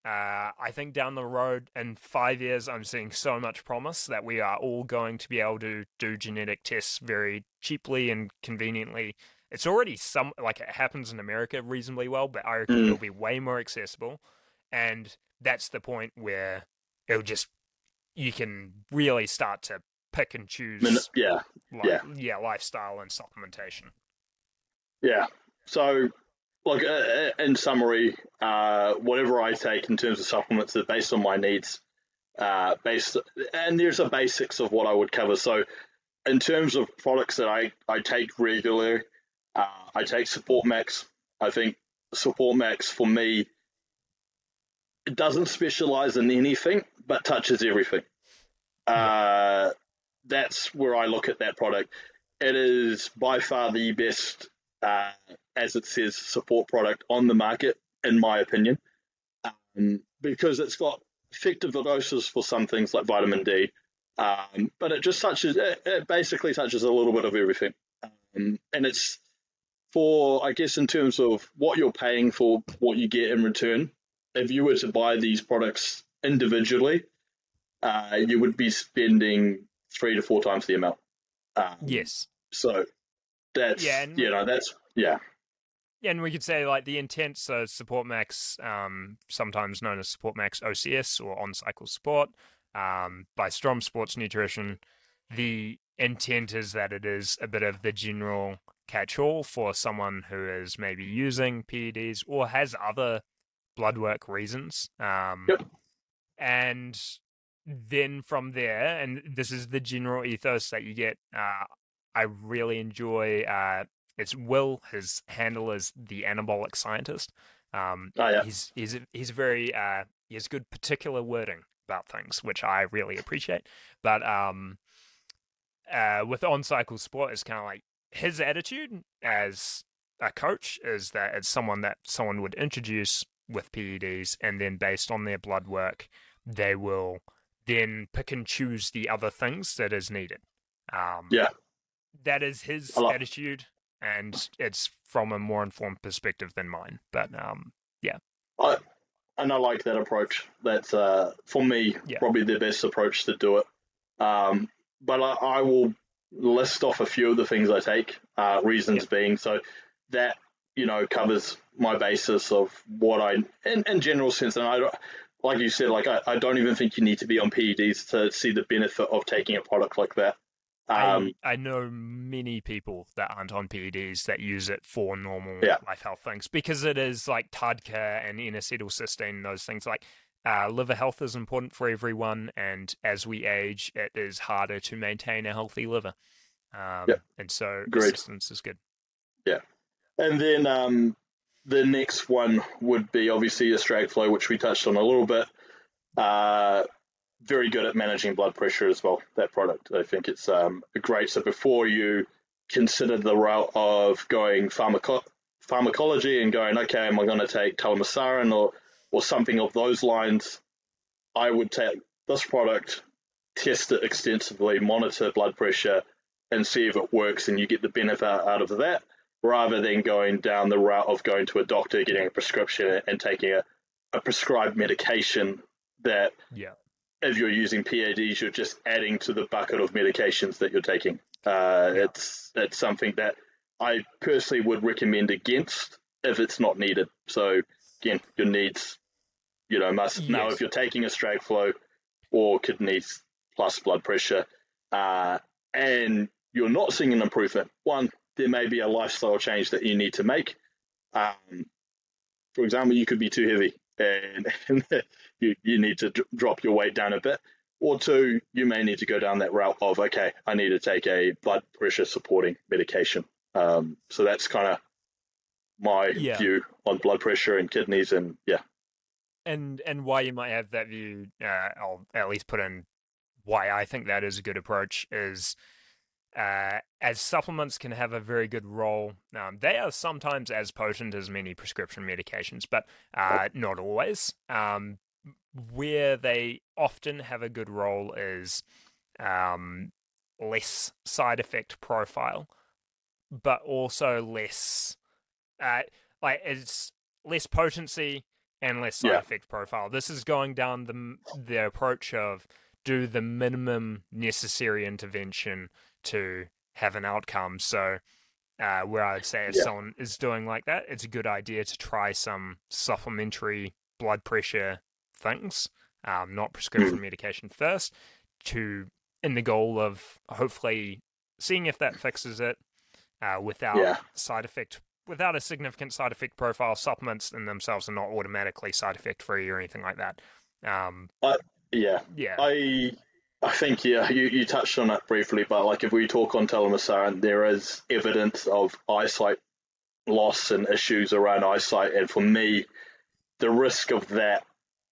uh, I think down the road in five years, I'm seeing so much promise that we are all going to be able to do genetic tests very cheaply and conveniently. It's already some like it happens in America reasonably well, but I reckon Mm. it'll be way more accessible. And that's the point where it'll just you can really start to pick and choose min- yeah. life, yeah. yeah, lifestyle and supplementation. Yeah. So, like uh, uh, in summary, uh, whatever I take in terms of supplements are based on my needs. Uh, based, and there's a basics of what I would cover. So, in terms of products that I, I take regularly, uh, I take Support Max. I think Support Max for me, it doesn't specialize in anything, but touches everything. Uh, that's where I look at that product. It is by far the best uh, as it says, support product on the market, in my opinion, um, because it's got effective doses for some things like vitamin D, um, but it just touches, it, it basically touches a little bit of everything. Um, and it's for, I guess, in terms of what you're paying for, what you get in return. If you were to buy these products individually, uh, you would be spending three to four times the amount. Um, Yes. so that's Yeah, and- you know that's yeah And we could say like the intent, so Support Max, um, sometimes known as Support Max OCS or on cycle support, um, by Strom Sports Nutrition. The intent is that it is a bit of the general catch all for someone who is maybe using PEDs or has other blood work reasons. Um, Yep. And then from there, and this is the general ethos that you get, uh, I really enjoy uh, it's Will. His handle is the anabolic scientist. Um, oh yeah he's he's he's very uh, he has good particular wording about things, which I really appreciate. But um, uh, with on cycle sport, it's kind of like his attitude as a coach is that it's someone that someone would introduce with PEDs, and then based on their blood work, they will then pick and choose the other things that is needed. Um, Yeah. that is his attitude, and it's from a more informed perspective than mine. But um, yeah, I, and I like that approach. That's uh, for me Yeah. probably the best approach to do it. Um, but I, I will list off a few of the things I take. Uh, reasons being so that you know covers my basis of what I in, in general sense. And I don't, like you said, like I, I don't even think you need to be on PEDs to see the benefit of taking a product like that. Um, I, I know many people that aren't on PEDs that use it for normal Yeah. life health things because it is like TUDCA and N-acetylcysteine, those things like uh, liver health is important for everyone, and as we age, it is harder to maintain a healthy liver. Um, Yeah. And so Agreed. assistance is good. Yeah. And then um, the next one would be obviously your Astragflow, which we touched on a little bit. Uh, very good at managing blood pressure as well. That product, I think it's um, great. So before you consider the route of going pharmaco- pharmacology and going, okay, am I going to take telmisartan or or something of those lines? I would take this product, test it extensively, monitor blood pressure, and see if it works, and you get the benefit out of that rather than going down the route of going to a doctor, getting a prescription, and taking a, a prescribed medication that, Yeah. if you're using PEDs, you're just adding to the bucket of medications that you're taking. Uh, Yeah. It's it's something that I personally would recommend against if it's not needed. So again, your needs, you know, must now if you're taking Astragflow or kidneys plus blood pressure, uh, and you're not seeing an improvement, one, there may be a lifestyle change that you need to make. Um, for example, you could be too heavy and, and you, you need to d- drop your weight down a bit. Or two, you may need to go down that route of, okay, I need to take a blood pressure supporting medication. Um, so that's kind of my Yeah. view on blood pressure and kidneys. And yeah, and and why you might have that view, uh, I'll at least put in why I think that is a good approach is uh, as supplements can have a very good role. Um, they are sometimes as potent as many prescription medications, but uh, not always. Um, where they often have a good role is um, less side effect profile, but also less uh, like it's less potency and less side Yeah. effect profile. This is going down the the approach of do the minimum necessary intervention to have an outcome. So, uh, where I'd say if Yeah. someone is doing like that, it's a good idea to try some supplementary blood pressure things, um, not prescription medication first, to in the goal of hopefully seeing if that fixes it uh, without Yeah. side effect without a significant side effect profile. Supplements in themselves are not automatically side effect free or anything like that. Um, yeah. yeah, I I think yeah, you, you touched on it briefly, but like if we talk on telmisartan, there is evidence of eyesight loss and issues around eyesight, and for me, the risk of that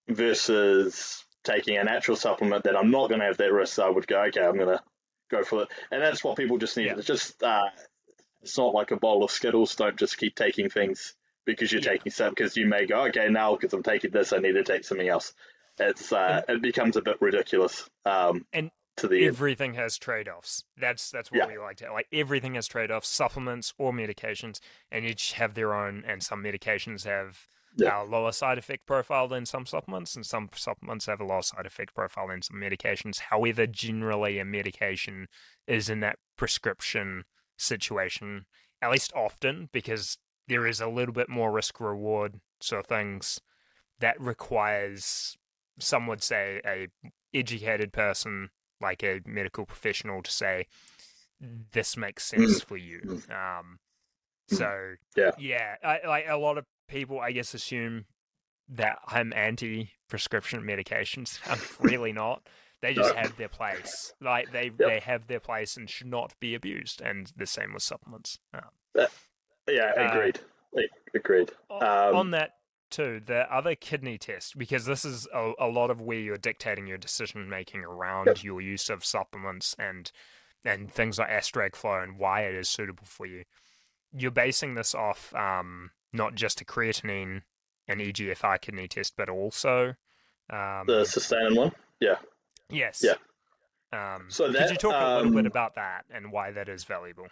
versus taking a natural supplement that I'm not going to have that risk, I would go okay, I'm going to go for it, and that's what people just need. Yeah. It's just uh, it's not like a bowl of Skittles. Don't just keep taking things because you're Yeah. taking some because you may go okay now because I'm taking this, I need to take something else it's uh, it becomes a bit ridiculous. Um, And to the end. everything has trade-offs. That's that's what Yeah. we like to like. Everything has trade-offs, supplements or medications, and each have their own. And some medications have Yeah. a lower side effect profile than some supplements, and some supplements have a lower side effect profile than some medications. However, generally, a medication is in that prescription situation, at least often, because there is a little bit more risk reward. So things that requires some would say a educated person like a medical professional to say this makes sense for you. Um so Yeah. yeah I, like a lot of people i guess assume that i'm anti prescription medications. I'm really not. They just have their place. Like they they have their place and should not be abused and the same with supplements. Um, yeah, uh, agreed. Like, agreed. Um, on that too, the other kidney test, because this is a, a lot of where you're dictating your decision making around Yep. your use of supplements and and things like Astragflow and why it is suitable for you. You're basing this off um, not just a creatinine and EGFR kidney test, but also um, the cystatin one. Yeah. yes. yeah. Um, So could you talk a little bit um, about that and why that is valuable?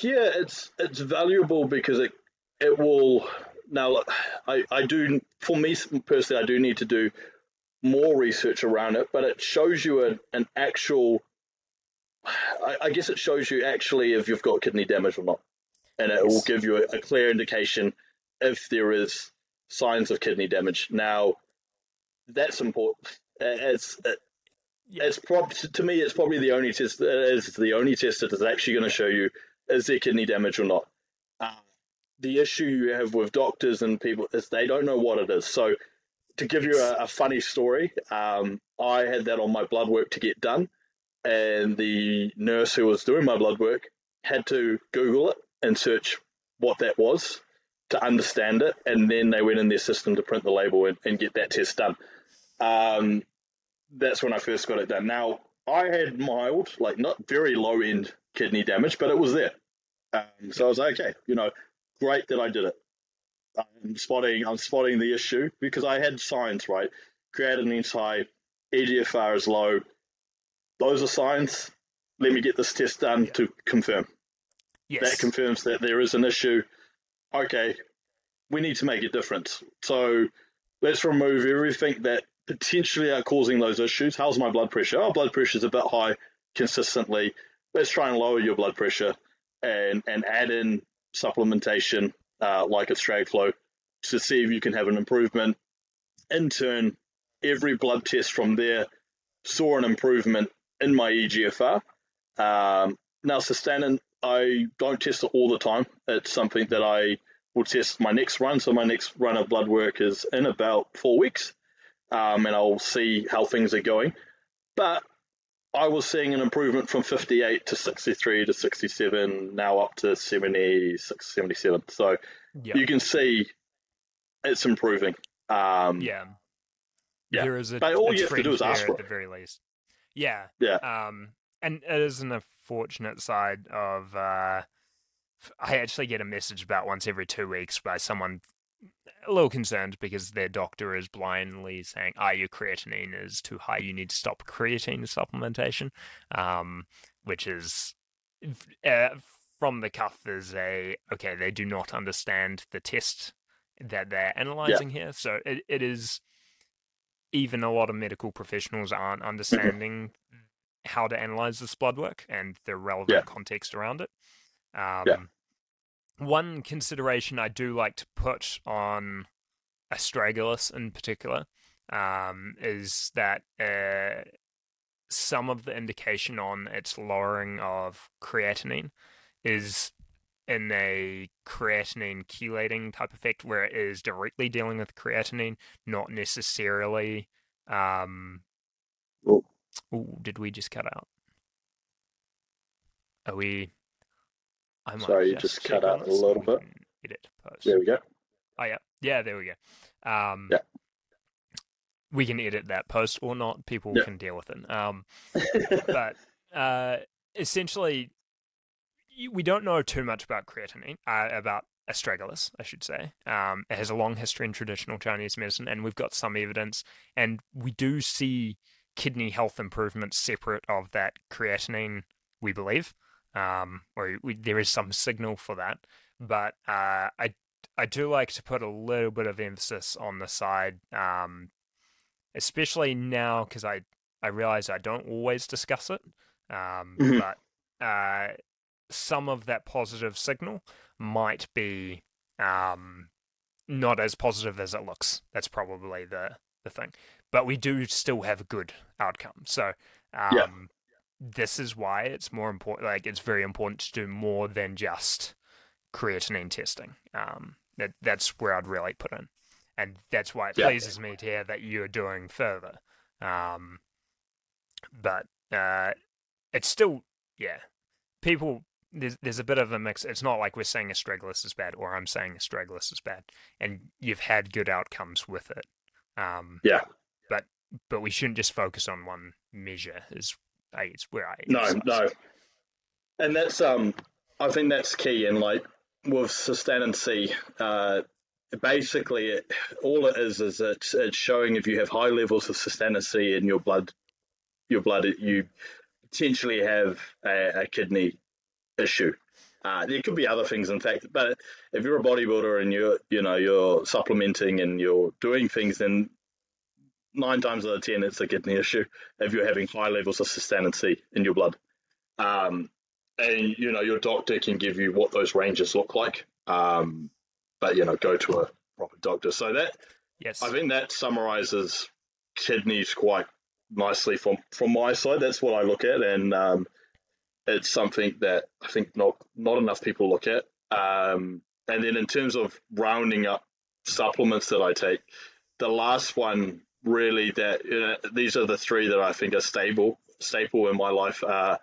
Yeah, it's it's valuable because it it will now. look, I I do for me personally, I do need to do more research around it, but it shows you a, an actual. I, I guess it shows you actually if you've got kidney damage or not, and it will give you a, a clear indication if there is signs of kidney damage. Now, that's important. It's it, yeah. it's prob- to me it's probably the only test that is the only test that is actually going to show you is there kidney damage or not. The issue you have with doctors and people is they don't know what it is. So to give you a, a funny story, um, I had that on my blood work to get done, and the nurse who was doing my blood work had to Google it and search what that was to understand it, and then they went in their system to print the label and, and get that test done. Um, that's when I first got it done. Now I had mild, like not very low end kidney damage, but it was there. Um, so I was like, okay, you know, great that I did it. I'm spotting, I'm spotting the issue because I had signs, right? Creatinine's high, EGFR is low. Those are signs. Let me get this test done yeah. to confirm. Yes. That confirms that there is an issue. Okay, we need to make a difference. So let's remove everything that potentially are causing those issues. How's my blood pressure? Oh, blood pressure is a bit high consistently. Let's try and lower your blood pressure and, and add in supplementation uh, like Astragflow to see if you can have an improvement. In turn, every blood test from there saw an improvement in my EGFR. Um, now, Cystatin, I don't test it all the time. It's something that I will test my next run. So my next run of blood work is in about four weeks, um, and I'll see how things are going. But I was seeing an improvement from 58 to 63 to 67, now up to 76, 77. So yeah. you can see it's improving. Um, yeah. yeah. There is a, but all a you have to do is ask for it. At the very least. Yeah. Yeah. Um, and it is an unfortunate side of. Uh, I actually get a message about once every two weeks by someone a little concerned because their doctor is blindly saying, "Ah, your creatinine is too high. You need to stop creatine supplementation," um, which is uh, from the cuff is a okay. They do not understand the test that they're analyzing yeah. here, so it, it is even a lot of medical professionals aren't understanding how to analyze this blood work and the relevant yeah. context around it. Um, yeah one consideration I do like to put on astragalus in particular um, is that uh, some of the indication on its lowering of creatinine is in a creatinine chelating type effect where it is directly dealing with creatinine, not necessarily. Um, oh. Ooh, did we just cut out? Are we? I might Sorry, you just cut out a little bit. Edit post. There we go. Oh yeah, yeah. There we go. Um, yeah. We can edit that post or not. People yeah. can deal with it. Um, but uh, essentially, we don't know too much about creatinine, uh, about astragalus, I should say. Um, it has a long history in traditional Chinese medicine, and we've got some evidence, and we do see kidney health improvements separate of that creatinine. We believe um, or we, there is some signal for that. But uh, I I do like to put a little bit of emphasis on the side, um, especially now because I I realize I don't always discuss it, um, mm-hmm. but uh, some of that positive signal might be um, not as positive as it looks. That's probably the the thing. But we do still have a good outcome. So um, yeah this is why it's more important. Like it's very important to do more than just creatinine testing. Um, that that's where I'd really put in, and that's why it yeah. pleases me to hear that you're doing further. Um, but uh, it's still yeah, people. There's there's a bit of a mix. It's not like we're saying astragalus is bad, or I'm saying astragalus is bad, and you've had good outcomes with it. Um, yeah. But but we shouldn't just focus on one measure. Is it's where I no no, and that's um I think that's key and like with C, uh, basically it, all it is is it's, it's showing if you have high levels of C in your blood, your blood you potentially have a, a kidney issue. Uh, there could be other things, in fact, but if you're a bodybuilder and you're, you know, you're supplementing and you're doing things, then nine times out of ten, it's a kidney issue if you're having high levels of cystatin C in your blood. Um, and you know your doctor can give you what those ranges look like, um, but you know go to a proper doctor. So that yes, I think that summarizes kidneys quite nicely from from my side. That's what I look at, and um, it's something that I think not not enough people look at. Um, and then in terms of rounding up supplements that I take, the last one really that you know, these are the three that I think are stable staple in my life. Uh,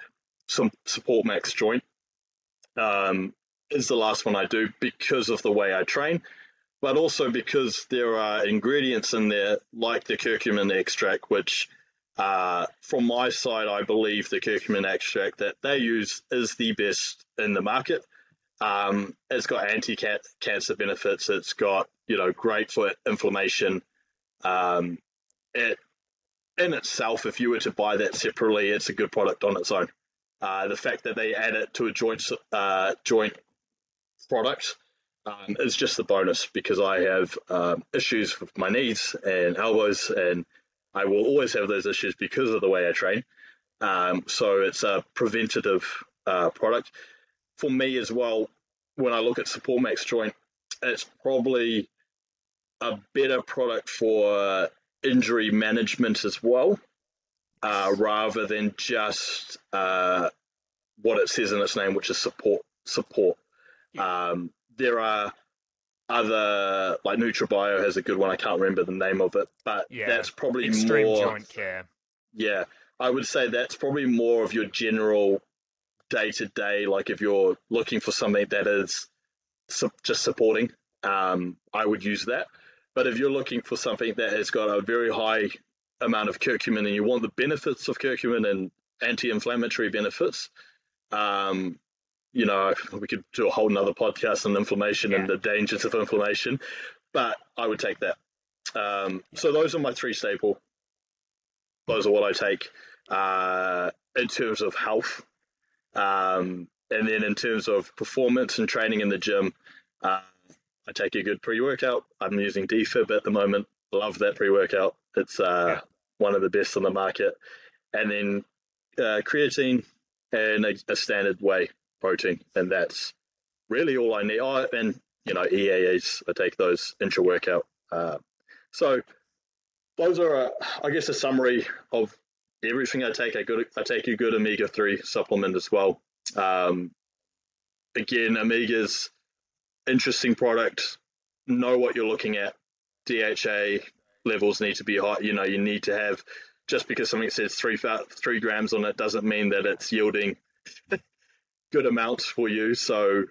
some support max joint um, is the last one I do because of the way I train, but also because there are ingredients in there like the curcumin extract, which uh, from my side, I believe the curcumin extract that they use is the best in the market. Um, it's got anti-cancer benefits. It's got you know great for inflammation. Um, it in itself, if you were to buy that separately, it's a good product on its own. Uh, the fact that they add it to a joint uh, joint product um, is just the bonus because I have um, issues with my knees and elbows and I will always have those issues because of the way I train. Um, so it's a preventative uh, product. For me as well, when I look at Support Max Joint, it's probably a better product for injury management as well, uh, rather than just uh, what it says in its name, which is support. Support. Um, there are other like NutraBio has a good one. I can't remember the name of it, but yeah. that's probably Extreme more joint care. Yeah, I would say that's probably more of your general day to day. Like if you're looking for something that is su- just supporting, um, I would use that. But if you're looking for something that has got a very high amount of curcumin and you want the benefits of curcumin and anti-inflammatory benefits, um, you know, we could do a whole nother podcast on inflammation yeah. and the dangers of inflammation, but I would take that. Um, yeah. So those are my three staple. Those are what I take uh, in terms of health. Um, and then in terms of performance and training in the gym, uh, I take a good pre workout. I'm using DFib at the moment. Love that pre workout. It's uh, yeah. one of the best on the market. And then uh, creatine and a, a standard whey protein, and that's really all I need. Oh, and you know, EAAs, I take those intra workout. Uh, so those are, a, I guess, a summary of everything I take. I good, I take a good omega three supplement as well. Um, again, omegas, interesting product. Know what you're looking at. DHA levels need to be high. You know, you need to have just because something says three three grams on it doesn't mean that it's yielding good amounts for you. So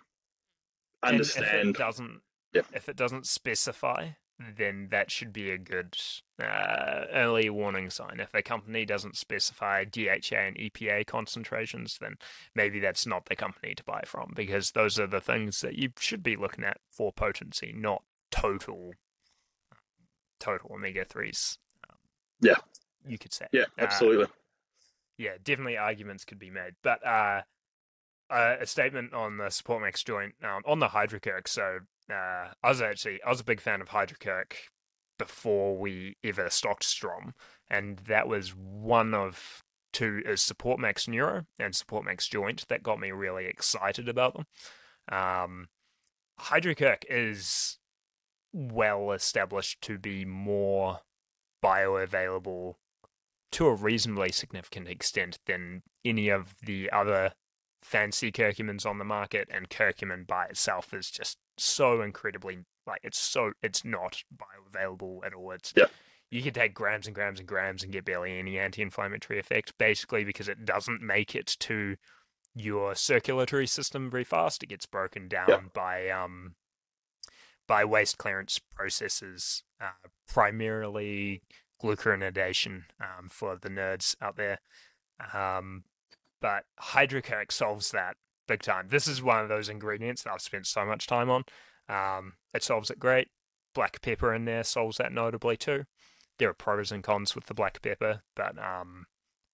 understand. And if it doesn't, yep. if it doesn't specify, then that should be a good uh, early warning sign. If a company doesn't specify DHA and EPA concentrations, then maybe that's not the company to buy from because those are the things that you should be looking at for potency, not total total omega threes. Um, yeah, you could say. Yeah, absolutely. Uh, yeah, definitely arguments could be made, but uh, uh, a statement on the support max joint um, on the hydrocurc. So uh, I was actually I was a big fan of hydrocurc before we ever stocked Strom, and that was one of two is support max neuro and support max joint that got me really excited about them. Um, hydrocurc is well established to be more bioavailable to a reasonably significant extent than any of the other fancy curcumins on the market, and curcumin by itself is just so incredibly like it's so it's not bioavailable at all. It's yep. you can take grams and grams and grams and get barely any anti-inflammatory effect, basically because it doesn't make it to your circulatory system very fast. It gets broken down yep. by um by waste clearance processes, uh, primarily glucuronidation um, for the nerds out there. Um, but hydrocurc solves that big time. This is one of those ingredients that I've spent so much time on. Um, it solves it great. Black pepper in there solves that notably too. There are pros and cons with the black pepper, but um,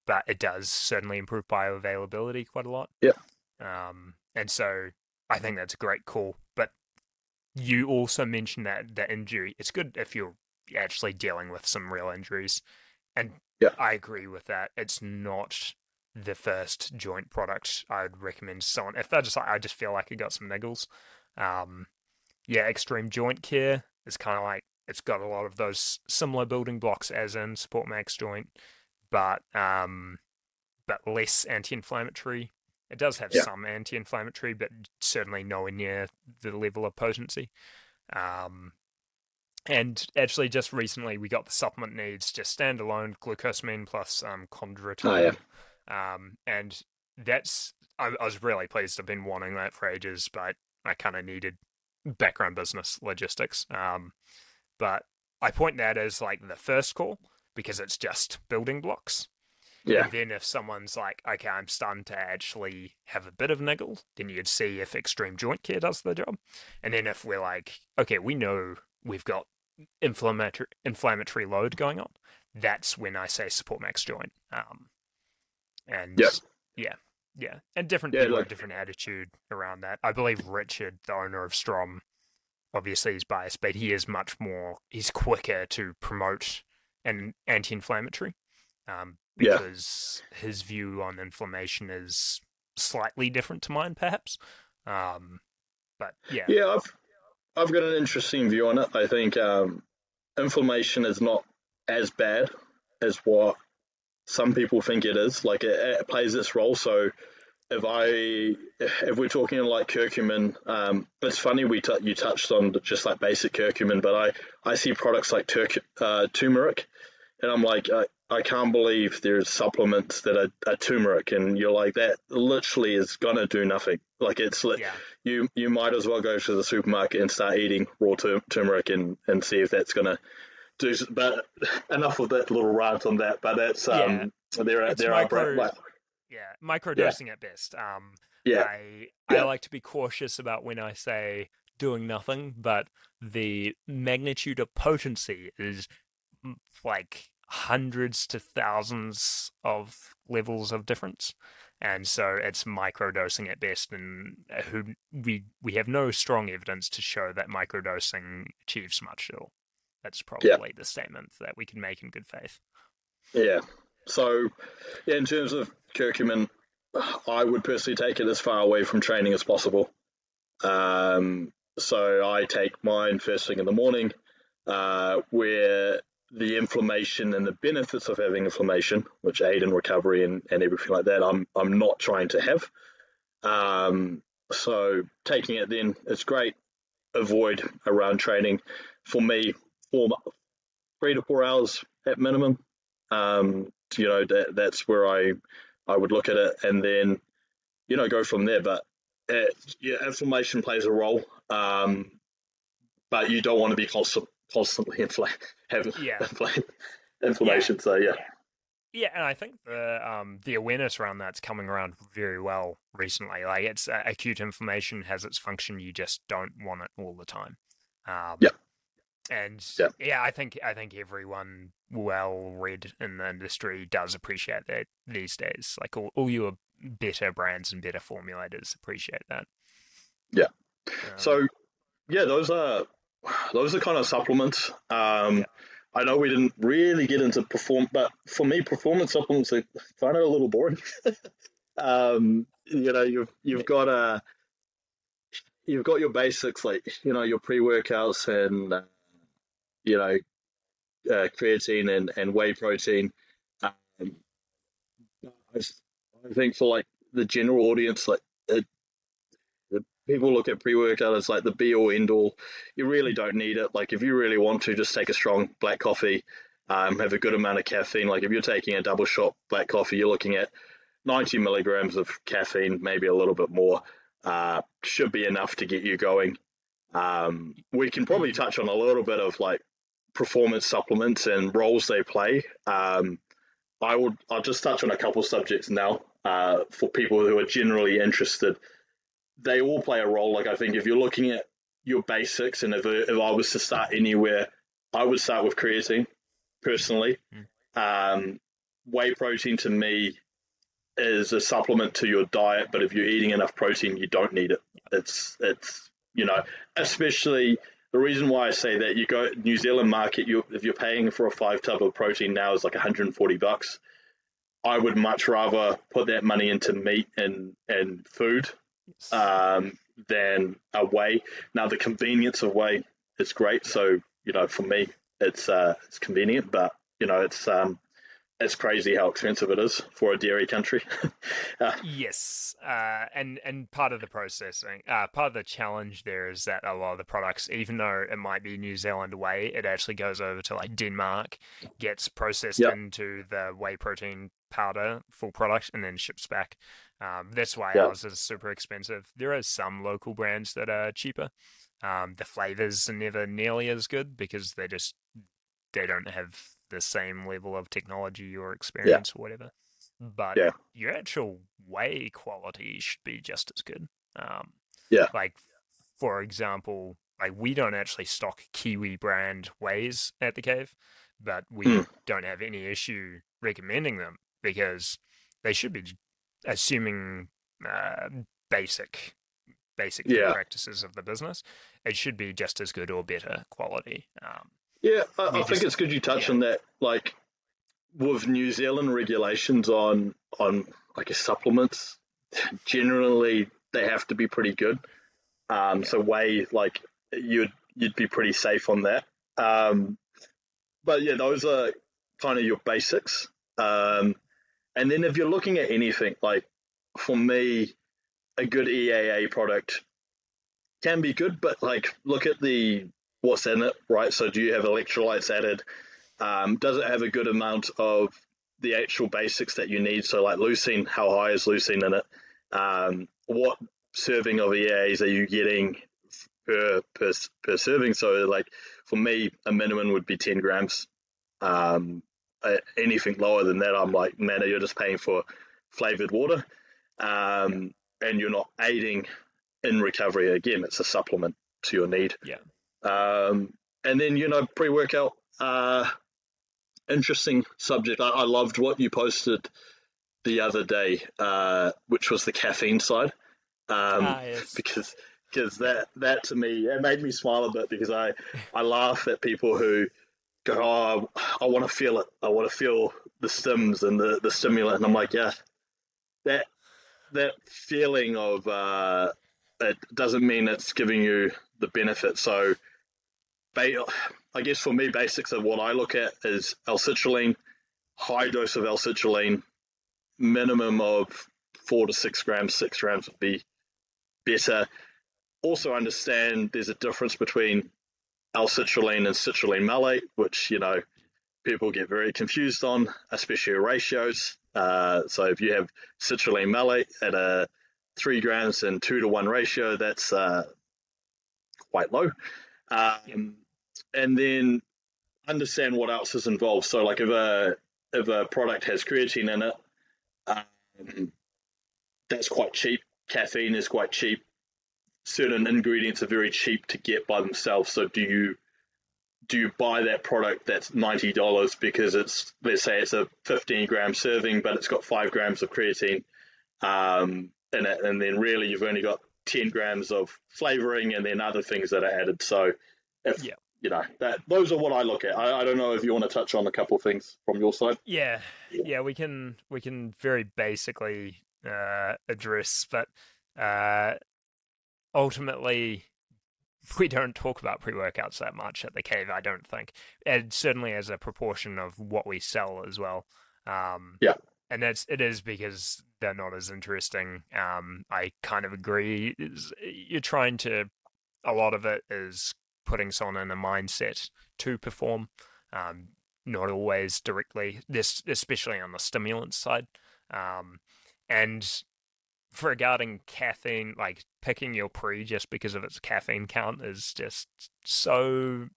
but it does certainly improve bioavailability quite a lot. Yeah. Um, and so I think that's a great call. But you also mentioned that the injury. It's good if you're actually dealing with some real injuries, and yeah. I agree with that. It's not the first joint product I'd recommend someone if they're just like I just feel like it got some niggles. Um, yeah, extreme joint care is kind of like it's got a lot of those similar building blocks as in support max joint, but um, but less anti-inflammatory. It does have Yeah. some anti-inflammatory, but certainly nowhere near the level of potency. Um, and actually, just recently, we got the supplement needs just standalone glucosamine plus um, chondroitin. Um, and that's I, I was really pleased. I've been wanting that for ages, but I kind of needed background business logistics. Um, but I point that as like the first call because it's just building blocks. Yeah. And then if someone's like, okay, I'm starting to actually have a bit of niggle, then you'd see if extreme joint care does the job. And then if we're like, okay, we know we've got inflammatory inflammatory load going on, that's when I say support max joint. Um, and Yep. yeah, yeah, and different Yeah, people like- have different attitude around that. I believe Richard, the owner of Strom, obviously is biased, but he is much more. He's quicker to promote an anti-inflammatory, um, Yeah. because his view on inflammation is slightly different to mine, perhaps. Um, but yeah, Yeah, I've I've got an interesting view on it. I think um, inflammation is not as bad as what some people think it is. Like it, it plays its role. So if I if we're talking like curcumin, um, it's funny we t- you touched on just like basic curcumin, but I I see products like turc- uh, turmeric, and I'm like I, I can't believe there's supplements that are, are turmeric, and you're like that literally is gonna do nothing. Like it's li- yeah, you you might as well go to the supermarket and start eating raw tur- turmeric and, and see if that's gonna do. But enough of that little rant on that. But that's um there are there micro- bra- like, yeah, microdosing at best. Um, yeah I Yeah. I like to be cautious about when I say doing nothing, but the magnitude of potency is mm, like hundreds to thousands of levels of difference. And so it's microdosing at best, and uh, who we we have no strong evidence to show that microdosing achieves much at all. That's probably the statement that we can make in good faith. yeah. So yeah, in terms of curcumin, I would personally take it as far away from training as possible. Um, so I take mine first thing in the morning, uh, where the inflammation and the benefits of having inflammation, which aid in recovery and, and everything like that, I'm I'm not trying to have. Um, so taking it then it's great. Avoid around training. For me, four, three to four hours at minimum. Um, you know that that's where I I would look at it and then you know go from there. But uh, yeah, inflammation plays a role, um, but you don't want to be constant, constantly infl- having Yeah. infl- inflammation. So yeah, Yeah, and I think the um, the awareness around that's coming around very well recently. Like, it's uh, acute inflammation has its function. You just don't want it all the time. Um, Yeah. And Yeah. yeah, I think I think everyone well read in the industry does appreciate that these days. Like all, all your better brands and better formulators appreciate that. Yeah. Um, So yeah, those are those are kind of supplements. Um, Yeah. I know we didn't really get into perform, but for me, performance supplements are kind of a little boring. um, you know, you've you've got a you've got your basics like you know your pre workouts and uh, you know uh, creatine and, and whey protein. Um, I, I think for like the general audience, like it, the people look at pre workout as like the be all end all. You really don't need it. Like if you really want to, just take a strong black coffee, um, have a good amount of caffeine. Like if you're taking a double shot black coffee, you're looking at 90 milligrams of caffeine, maybe a little bit more. Uh, should be enough to get you going. Um, we can probably touch on a little bit of like performance supplements and roles they play. Um, I would I'll just touch on a couple subjects now uh, for people who are generally interested. They all play a role. Like I think if you're looking at your basics, and if if I was to start anywhere, I would start with creatine personally. Um, whey protein to me is a supplement to your diet, but if you're eating enough protein, you don't need it. It's it's you know especially the reason why I say that you go New Zealand market, you if you're paying for a five tub of protein now is like 140 bucks. I would much rather put that money into meat and and food yes. um, than a whey. Now the convenience of whey is great, so you know for me it's uh, it's convenient, but you know it's um, it's crazy how expensive it is for a dairy country. uh, yes, uh, and and part of the processing, uh, part of the challenge there is that a lot of the products, even though it might be New Zealand whey, it actually goes over to like Denmark, gets processed yep. into the whey protein powder, full product, and then ships back. Um, that's why yep. ours is super expensive. There are some local brands that are cheaper. Um, the flavors are never nearly as good because they just they don't have the same level of technology or experience yeah. or whatever. But yeah. your actual whey quality should be just as good. Um, yeah. Like, for example, like we don't actually stock Kiwi brand wheys at the cave, but we mm. don't have any issue recommending them because they should be assuming uh, basic basic yeah. practices of the business. It should be just as good or better quality. Um, yeah, I, I just, think it's good you touch yeah. on that. Like with New Zealand regulations on on I guess supplements, generally they have to be pretty good. Um, yeah. So whey like you'd you'd be pretty safe on that. Um, but yeah, those are kind of your basics. Um, and then if you're looking at anything like for me, a good EAA product can be good, but like look at the what's in it, right? So do you have electrolytes added? Um, does it have a good amount of the actual basics that you need? So like leucine, how high is leucine in it? Um, what serving of EAs are you getting per, per per serving? So like for me, a minimum would be ten grams. Um, anything lower than that, I'm like, man, you're just paying for flavored water, um, and you're not aiding in recovery. Again, it's a supplement to your need. Yeah. Um, and then, you know, pre workout, uh, interesting subject. I, I, loved what you posted the other day, uh, which was the caffeine side. Um, ah, yes. Because because that that to me it made me smile a bit because I I laugh at people who go oh I want to feel it I want to feel the stims and the the stimulant and I'm like yeah that that feeling of uh, it doesn't mean it's giving you the benefit so I guess for me, basics of what I look at is L-citrulline, high dose of L-citrulline, minimum of four to six grams. Six grams would be better. Also understand there's a difference between L-citrulline and citrulline malate, which you know people get very confused on, especially ratios. Uh, so if you have citrulline malate at a three grams and two to one ratio, that's uh, quite low. Um, and then understand what else is involved. So, like if a if a product has creatine in it, um, that's quite cheap. Caffeine is quite cheap. Certain ingredients are very cheap to get by themselves. So, do you do you buy that product that's ninety dollars because it's let's say it's a fifteen gram serving, but it's got five grams of creatine um, in it, and then really you've only got ten grams of flavoring and then other things that are added. So, if yeah you know that those are what I look at. I, I don't know if you want to touch on a couple of things from your side. Yeah, yeah, we can we can very basically uh, address, but uh, ultimately we don't talk about pre workouts that much at the cave. I don't think, and certainly as a proportion of what we sell as well. Um, yeah, and that's it is because they're not as interesting. Um, I kind of agree. You're trying to. A lot of it is putting someone in a mindset to perform. Um, not always directly, this especially on the stimulant side. Um, and regarding caffeine, like picking your pre just because of its caffeine count is just so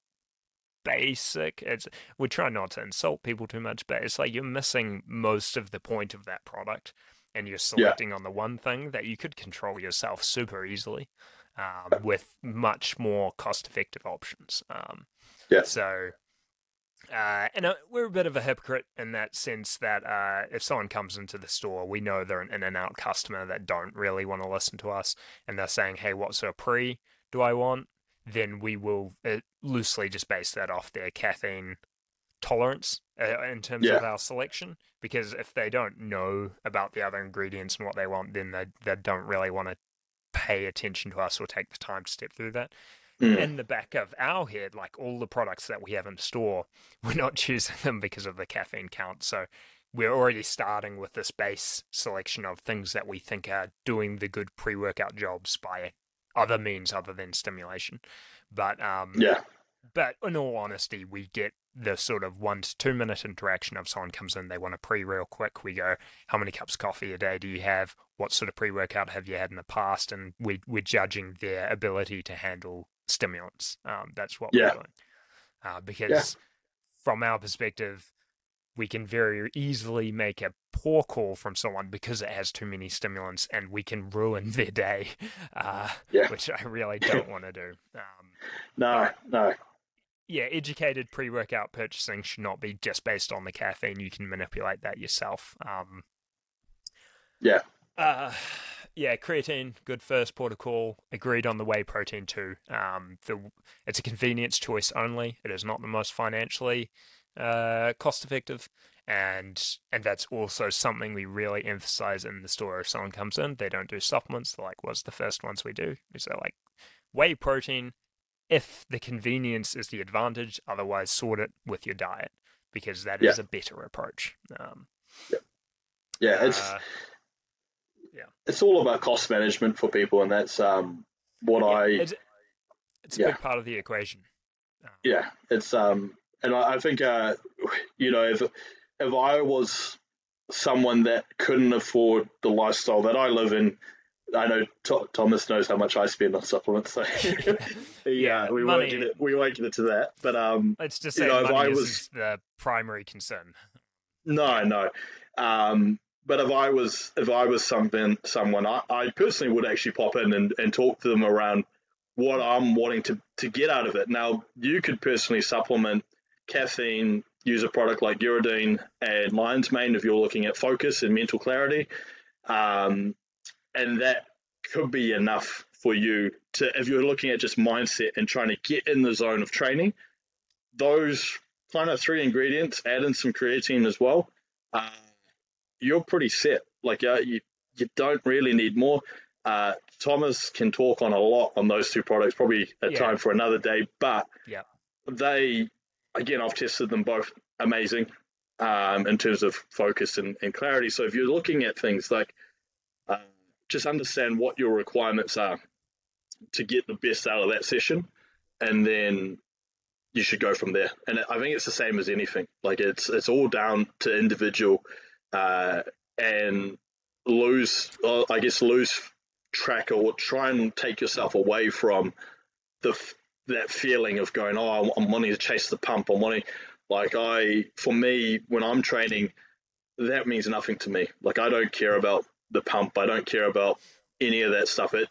basic. It's we try not to insult people too much, but it's like you're missing most of the point of that product, and you're selecting yeah. on the one thing that you could control yourself super easily um, with much more cost-effective options. Um, yeah. So, uh, and uh, we're a bit of a hypocrite in that sense that uh, if someone comes into the store, we know they're an in-and-out customer that don't really want to listen to us, and they're saying, "Hey, what's a pre do I want?" Then we will uh, loosely just base that off their caffeine tolerance uh, in terms yeah. of our selection because if they don't know about the other ingredients and what they want then they, they don't really want to pay attention to us or take the time to step through that. Mm. In the back of our head, like all the products that we have in store, we're not choosing them because of the caffeine count. So we're already starting with this base selection of things that we think are doing the good pre-workout jobs by other means other than stimulation. But um, yeah, but in all honesty, we get the sort of one to two minute interaction of someone comes in, they want a pre real quick. We go, how many cups of coffee a day do you have? What sort of pre workout have you had in the past? And we, we're judging their ability to handle stimulants. Um, that's what yeah. we're doing. Uh, because yeah. from our perspective, we can very easily make a poor call from someone because it has too many stimulants and we can ruin their day, uh, yeah. which I really don't want to do. Um, no, no yeah, educated pre workout purchasing should not be just based on the caffeine. You can manipulate that yourself. Um, yeah. Uh, yeah, creatine, good first protocol. Agreed on the whey protein too. Um, the it's a convenience choice only. It is not the most financially uh, cost effective, and and that's also something we really emphasize in the store. If someone comes in, they don't do supplements. Like, what's the first ones we do? Is So like whey protein, if the convenience is the advantage. Otherwise, sort it with your diet because that yeah. is a better approach. Um, yeah. yeah, it's uh, yeah, it's all about cost management for people, and that's um, what yeah, I. It's, it's a yeah. big part of the equation. Um, yeah, it's um, and I, I think uh, you know, if if I was someone that couldn't afford the lifestyle that I live in, I know T- Thomas knows how much I spend on supplements, so yeah, we money, won't get it, we won't get into that. But um, let's just say you know, money was the primary concern. No, no. Um, but if I was if I was something someone, I, I personally would actually pop in and, and talk to them around what I'm wanting to to get out of it. Now, you could personally supplement caffeine, use a product like Uridine and Lion's Mane if you're looking at focus and mental clarity. Um, and that could be enough for you to if you're looking at just mindset and trying to get in the zone of training those kind of three ingredients add in some creatine as well uh, you're pretty set. Like uh, you, you don't really need more. Uh, thomas can talk on a lot on those two products probably a yeah. time for another day but yeah. they again i've tested them both amazing um, in terms of focus and, and clarity. So if you're looking at things like uh, just understand what your requirements are to get the best out of that session, and then you should go from there. And I think it's the same as anything. Like it's it's all down to individual, uh, and lose I guess lose track or try and take yourself away from the that feeling of going, oh, I'm wanting to chase the pump. I'm wanting, like I, for me, when I'm training, that means nothing to me. Like I don't care about the pump. I don't care about any of that stuff. It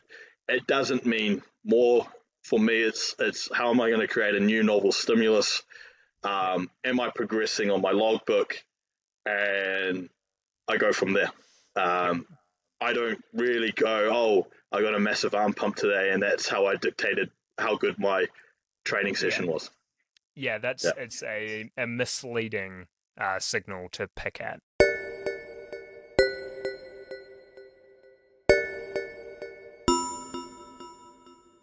it doesn't mean more for me. It's it's how am I going to create a new novel stimulus? Um, am I progressing on my logbook? And I go from there. Um, I don't really go, oh, I got a massive arm pump today, and that's how I dictated how good my training session yeah. was. Yeah, that's yeah. it's a, a misleading uh, signal to pick at.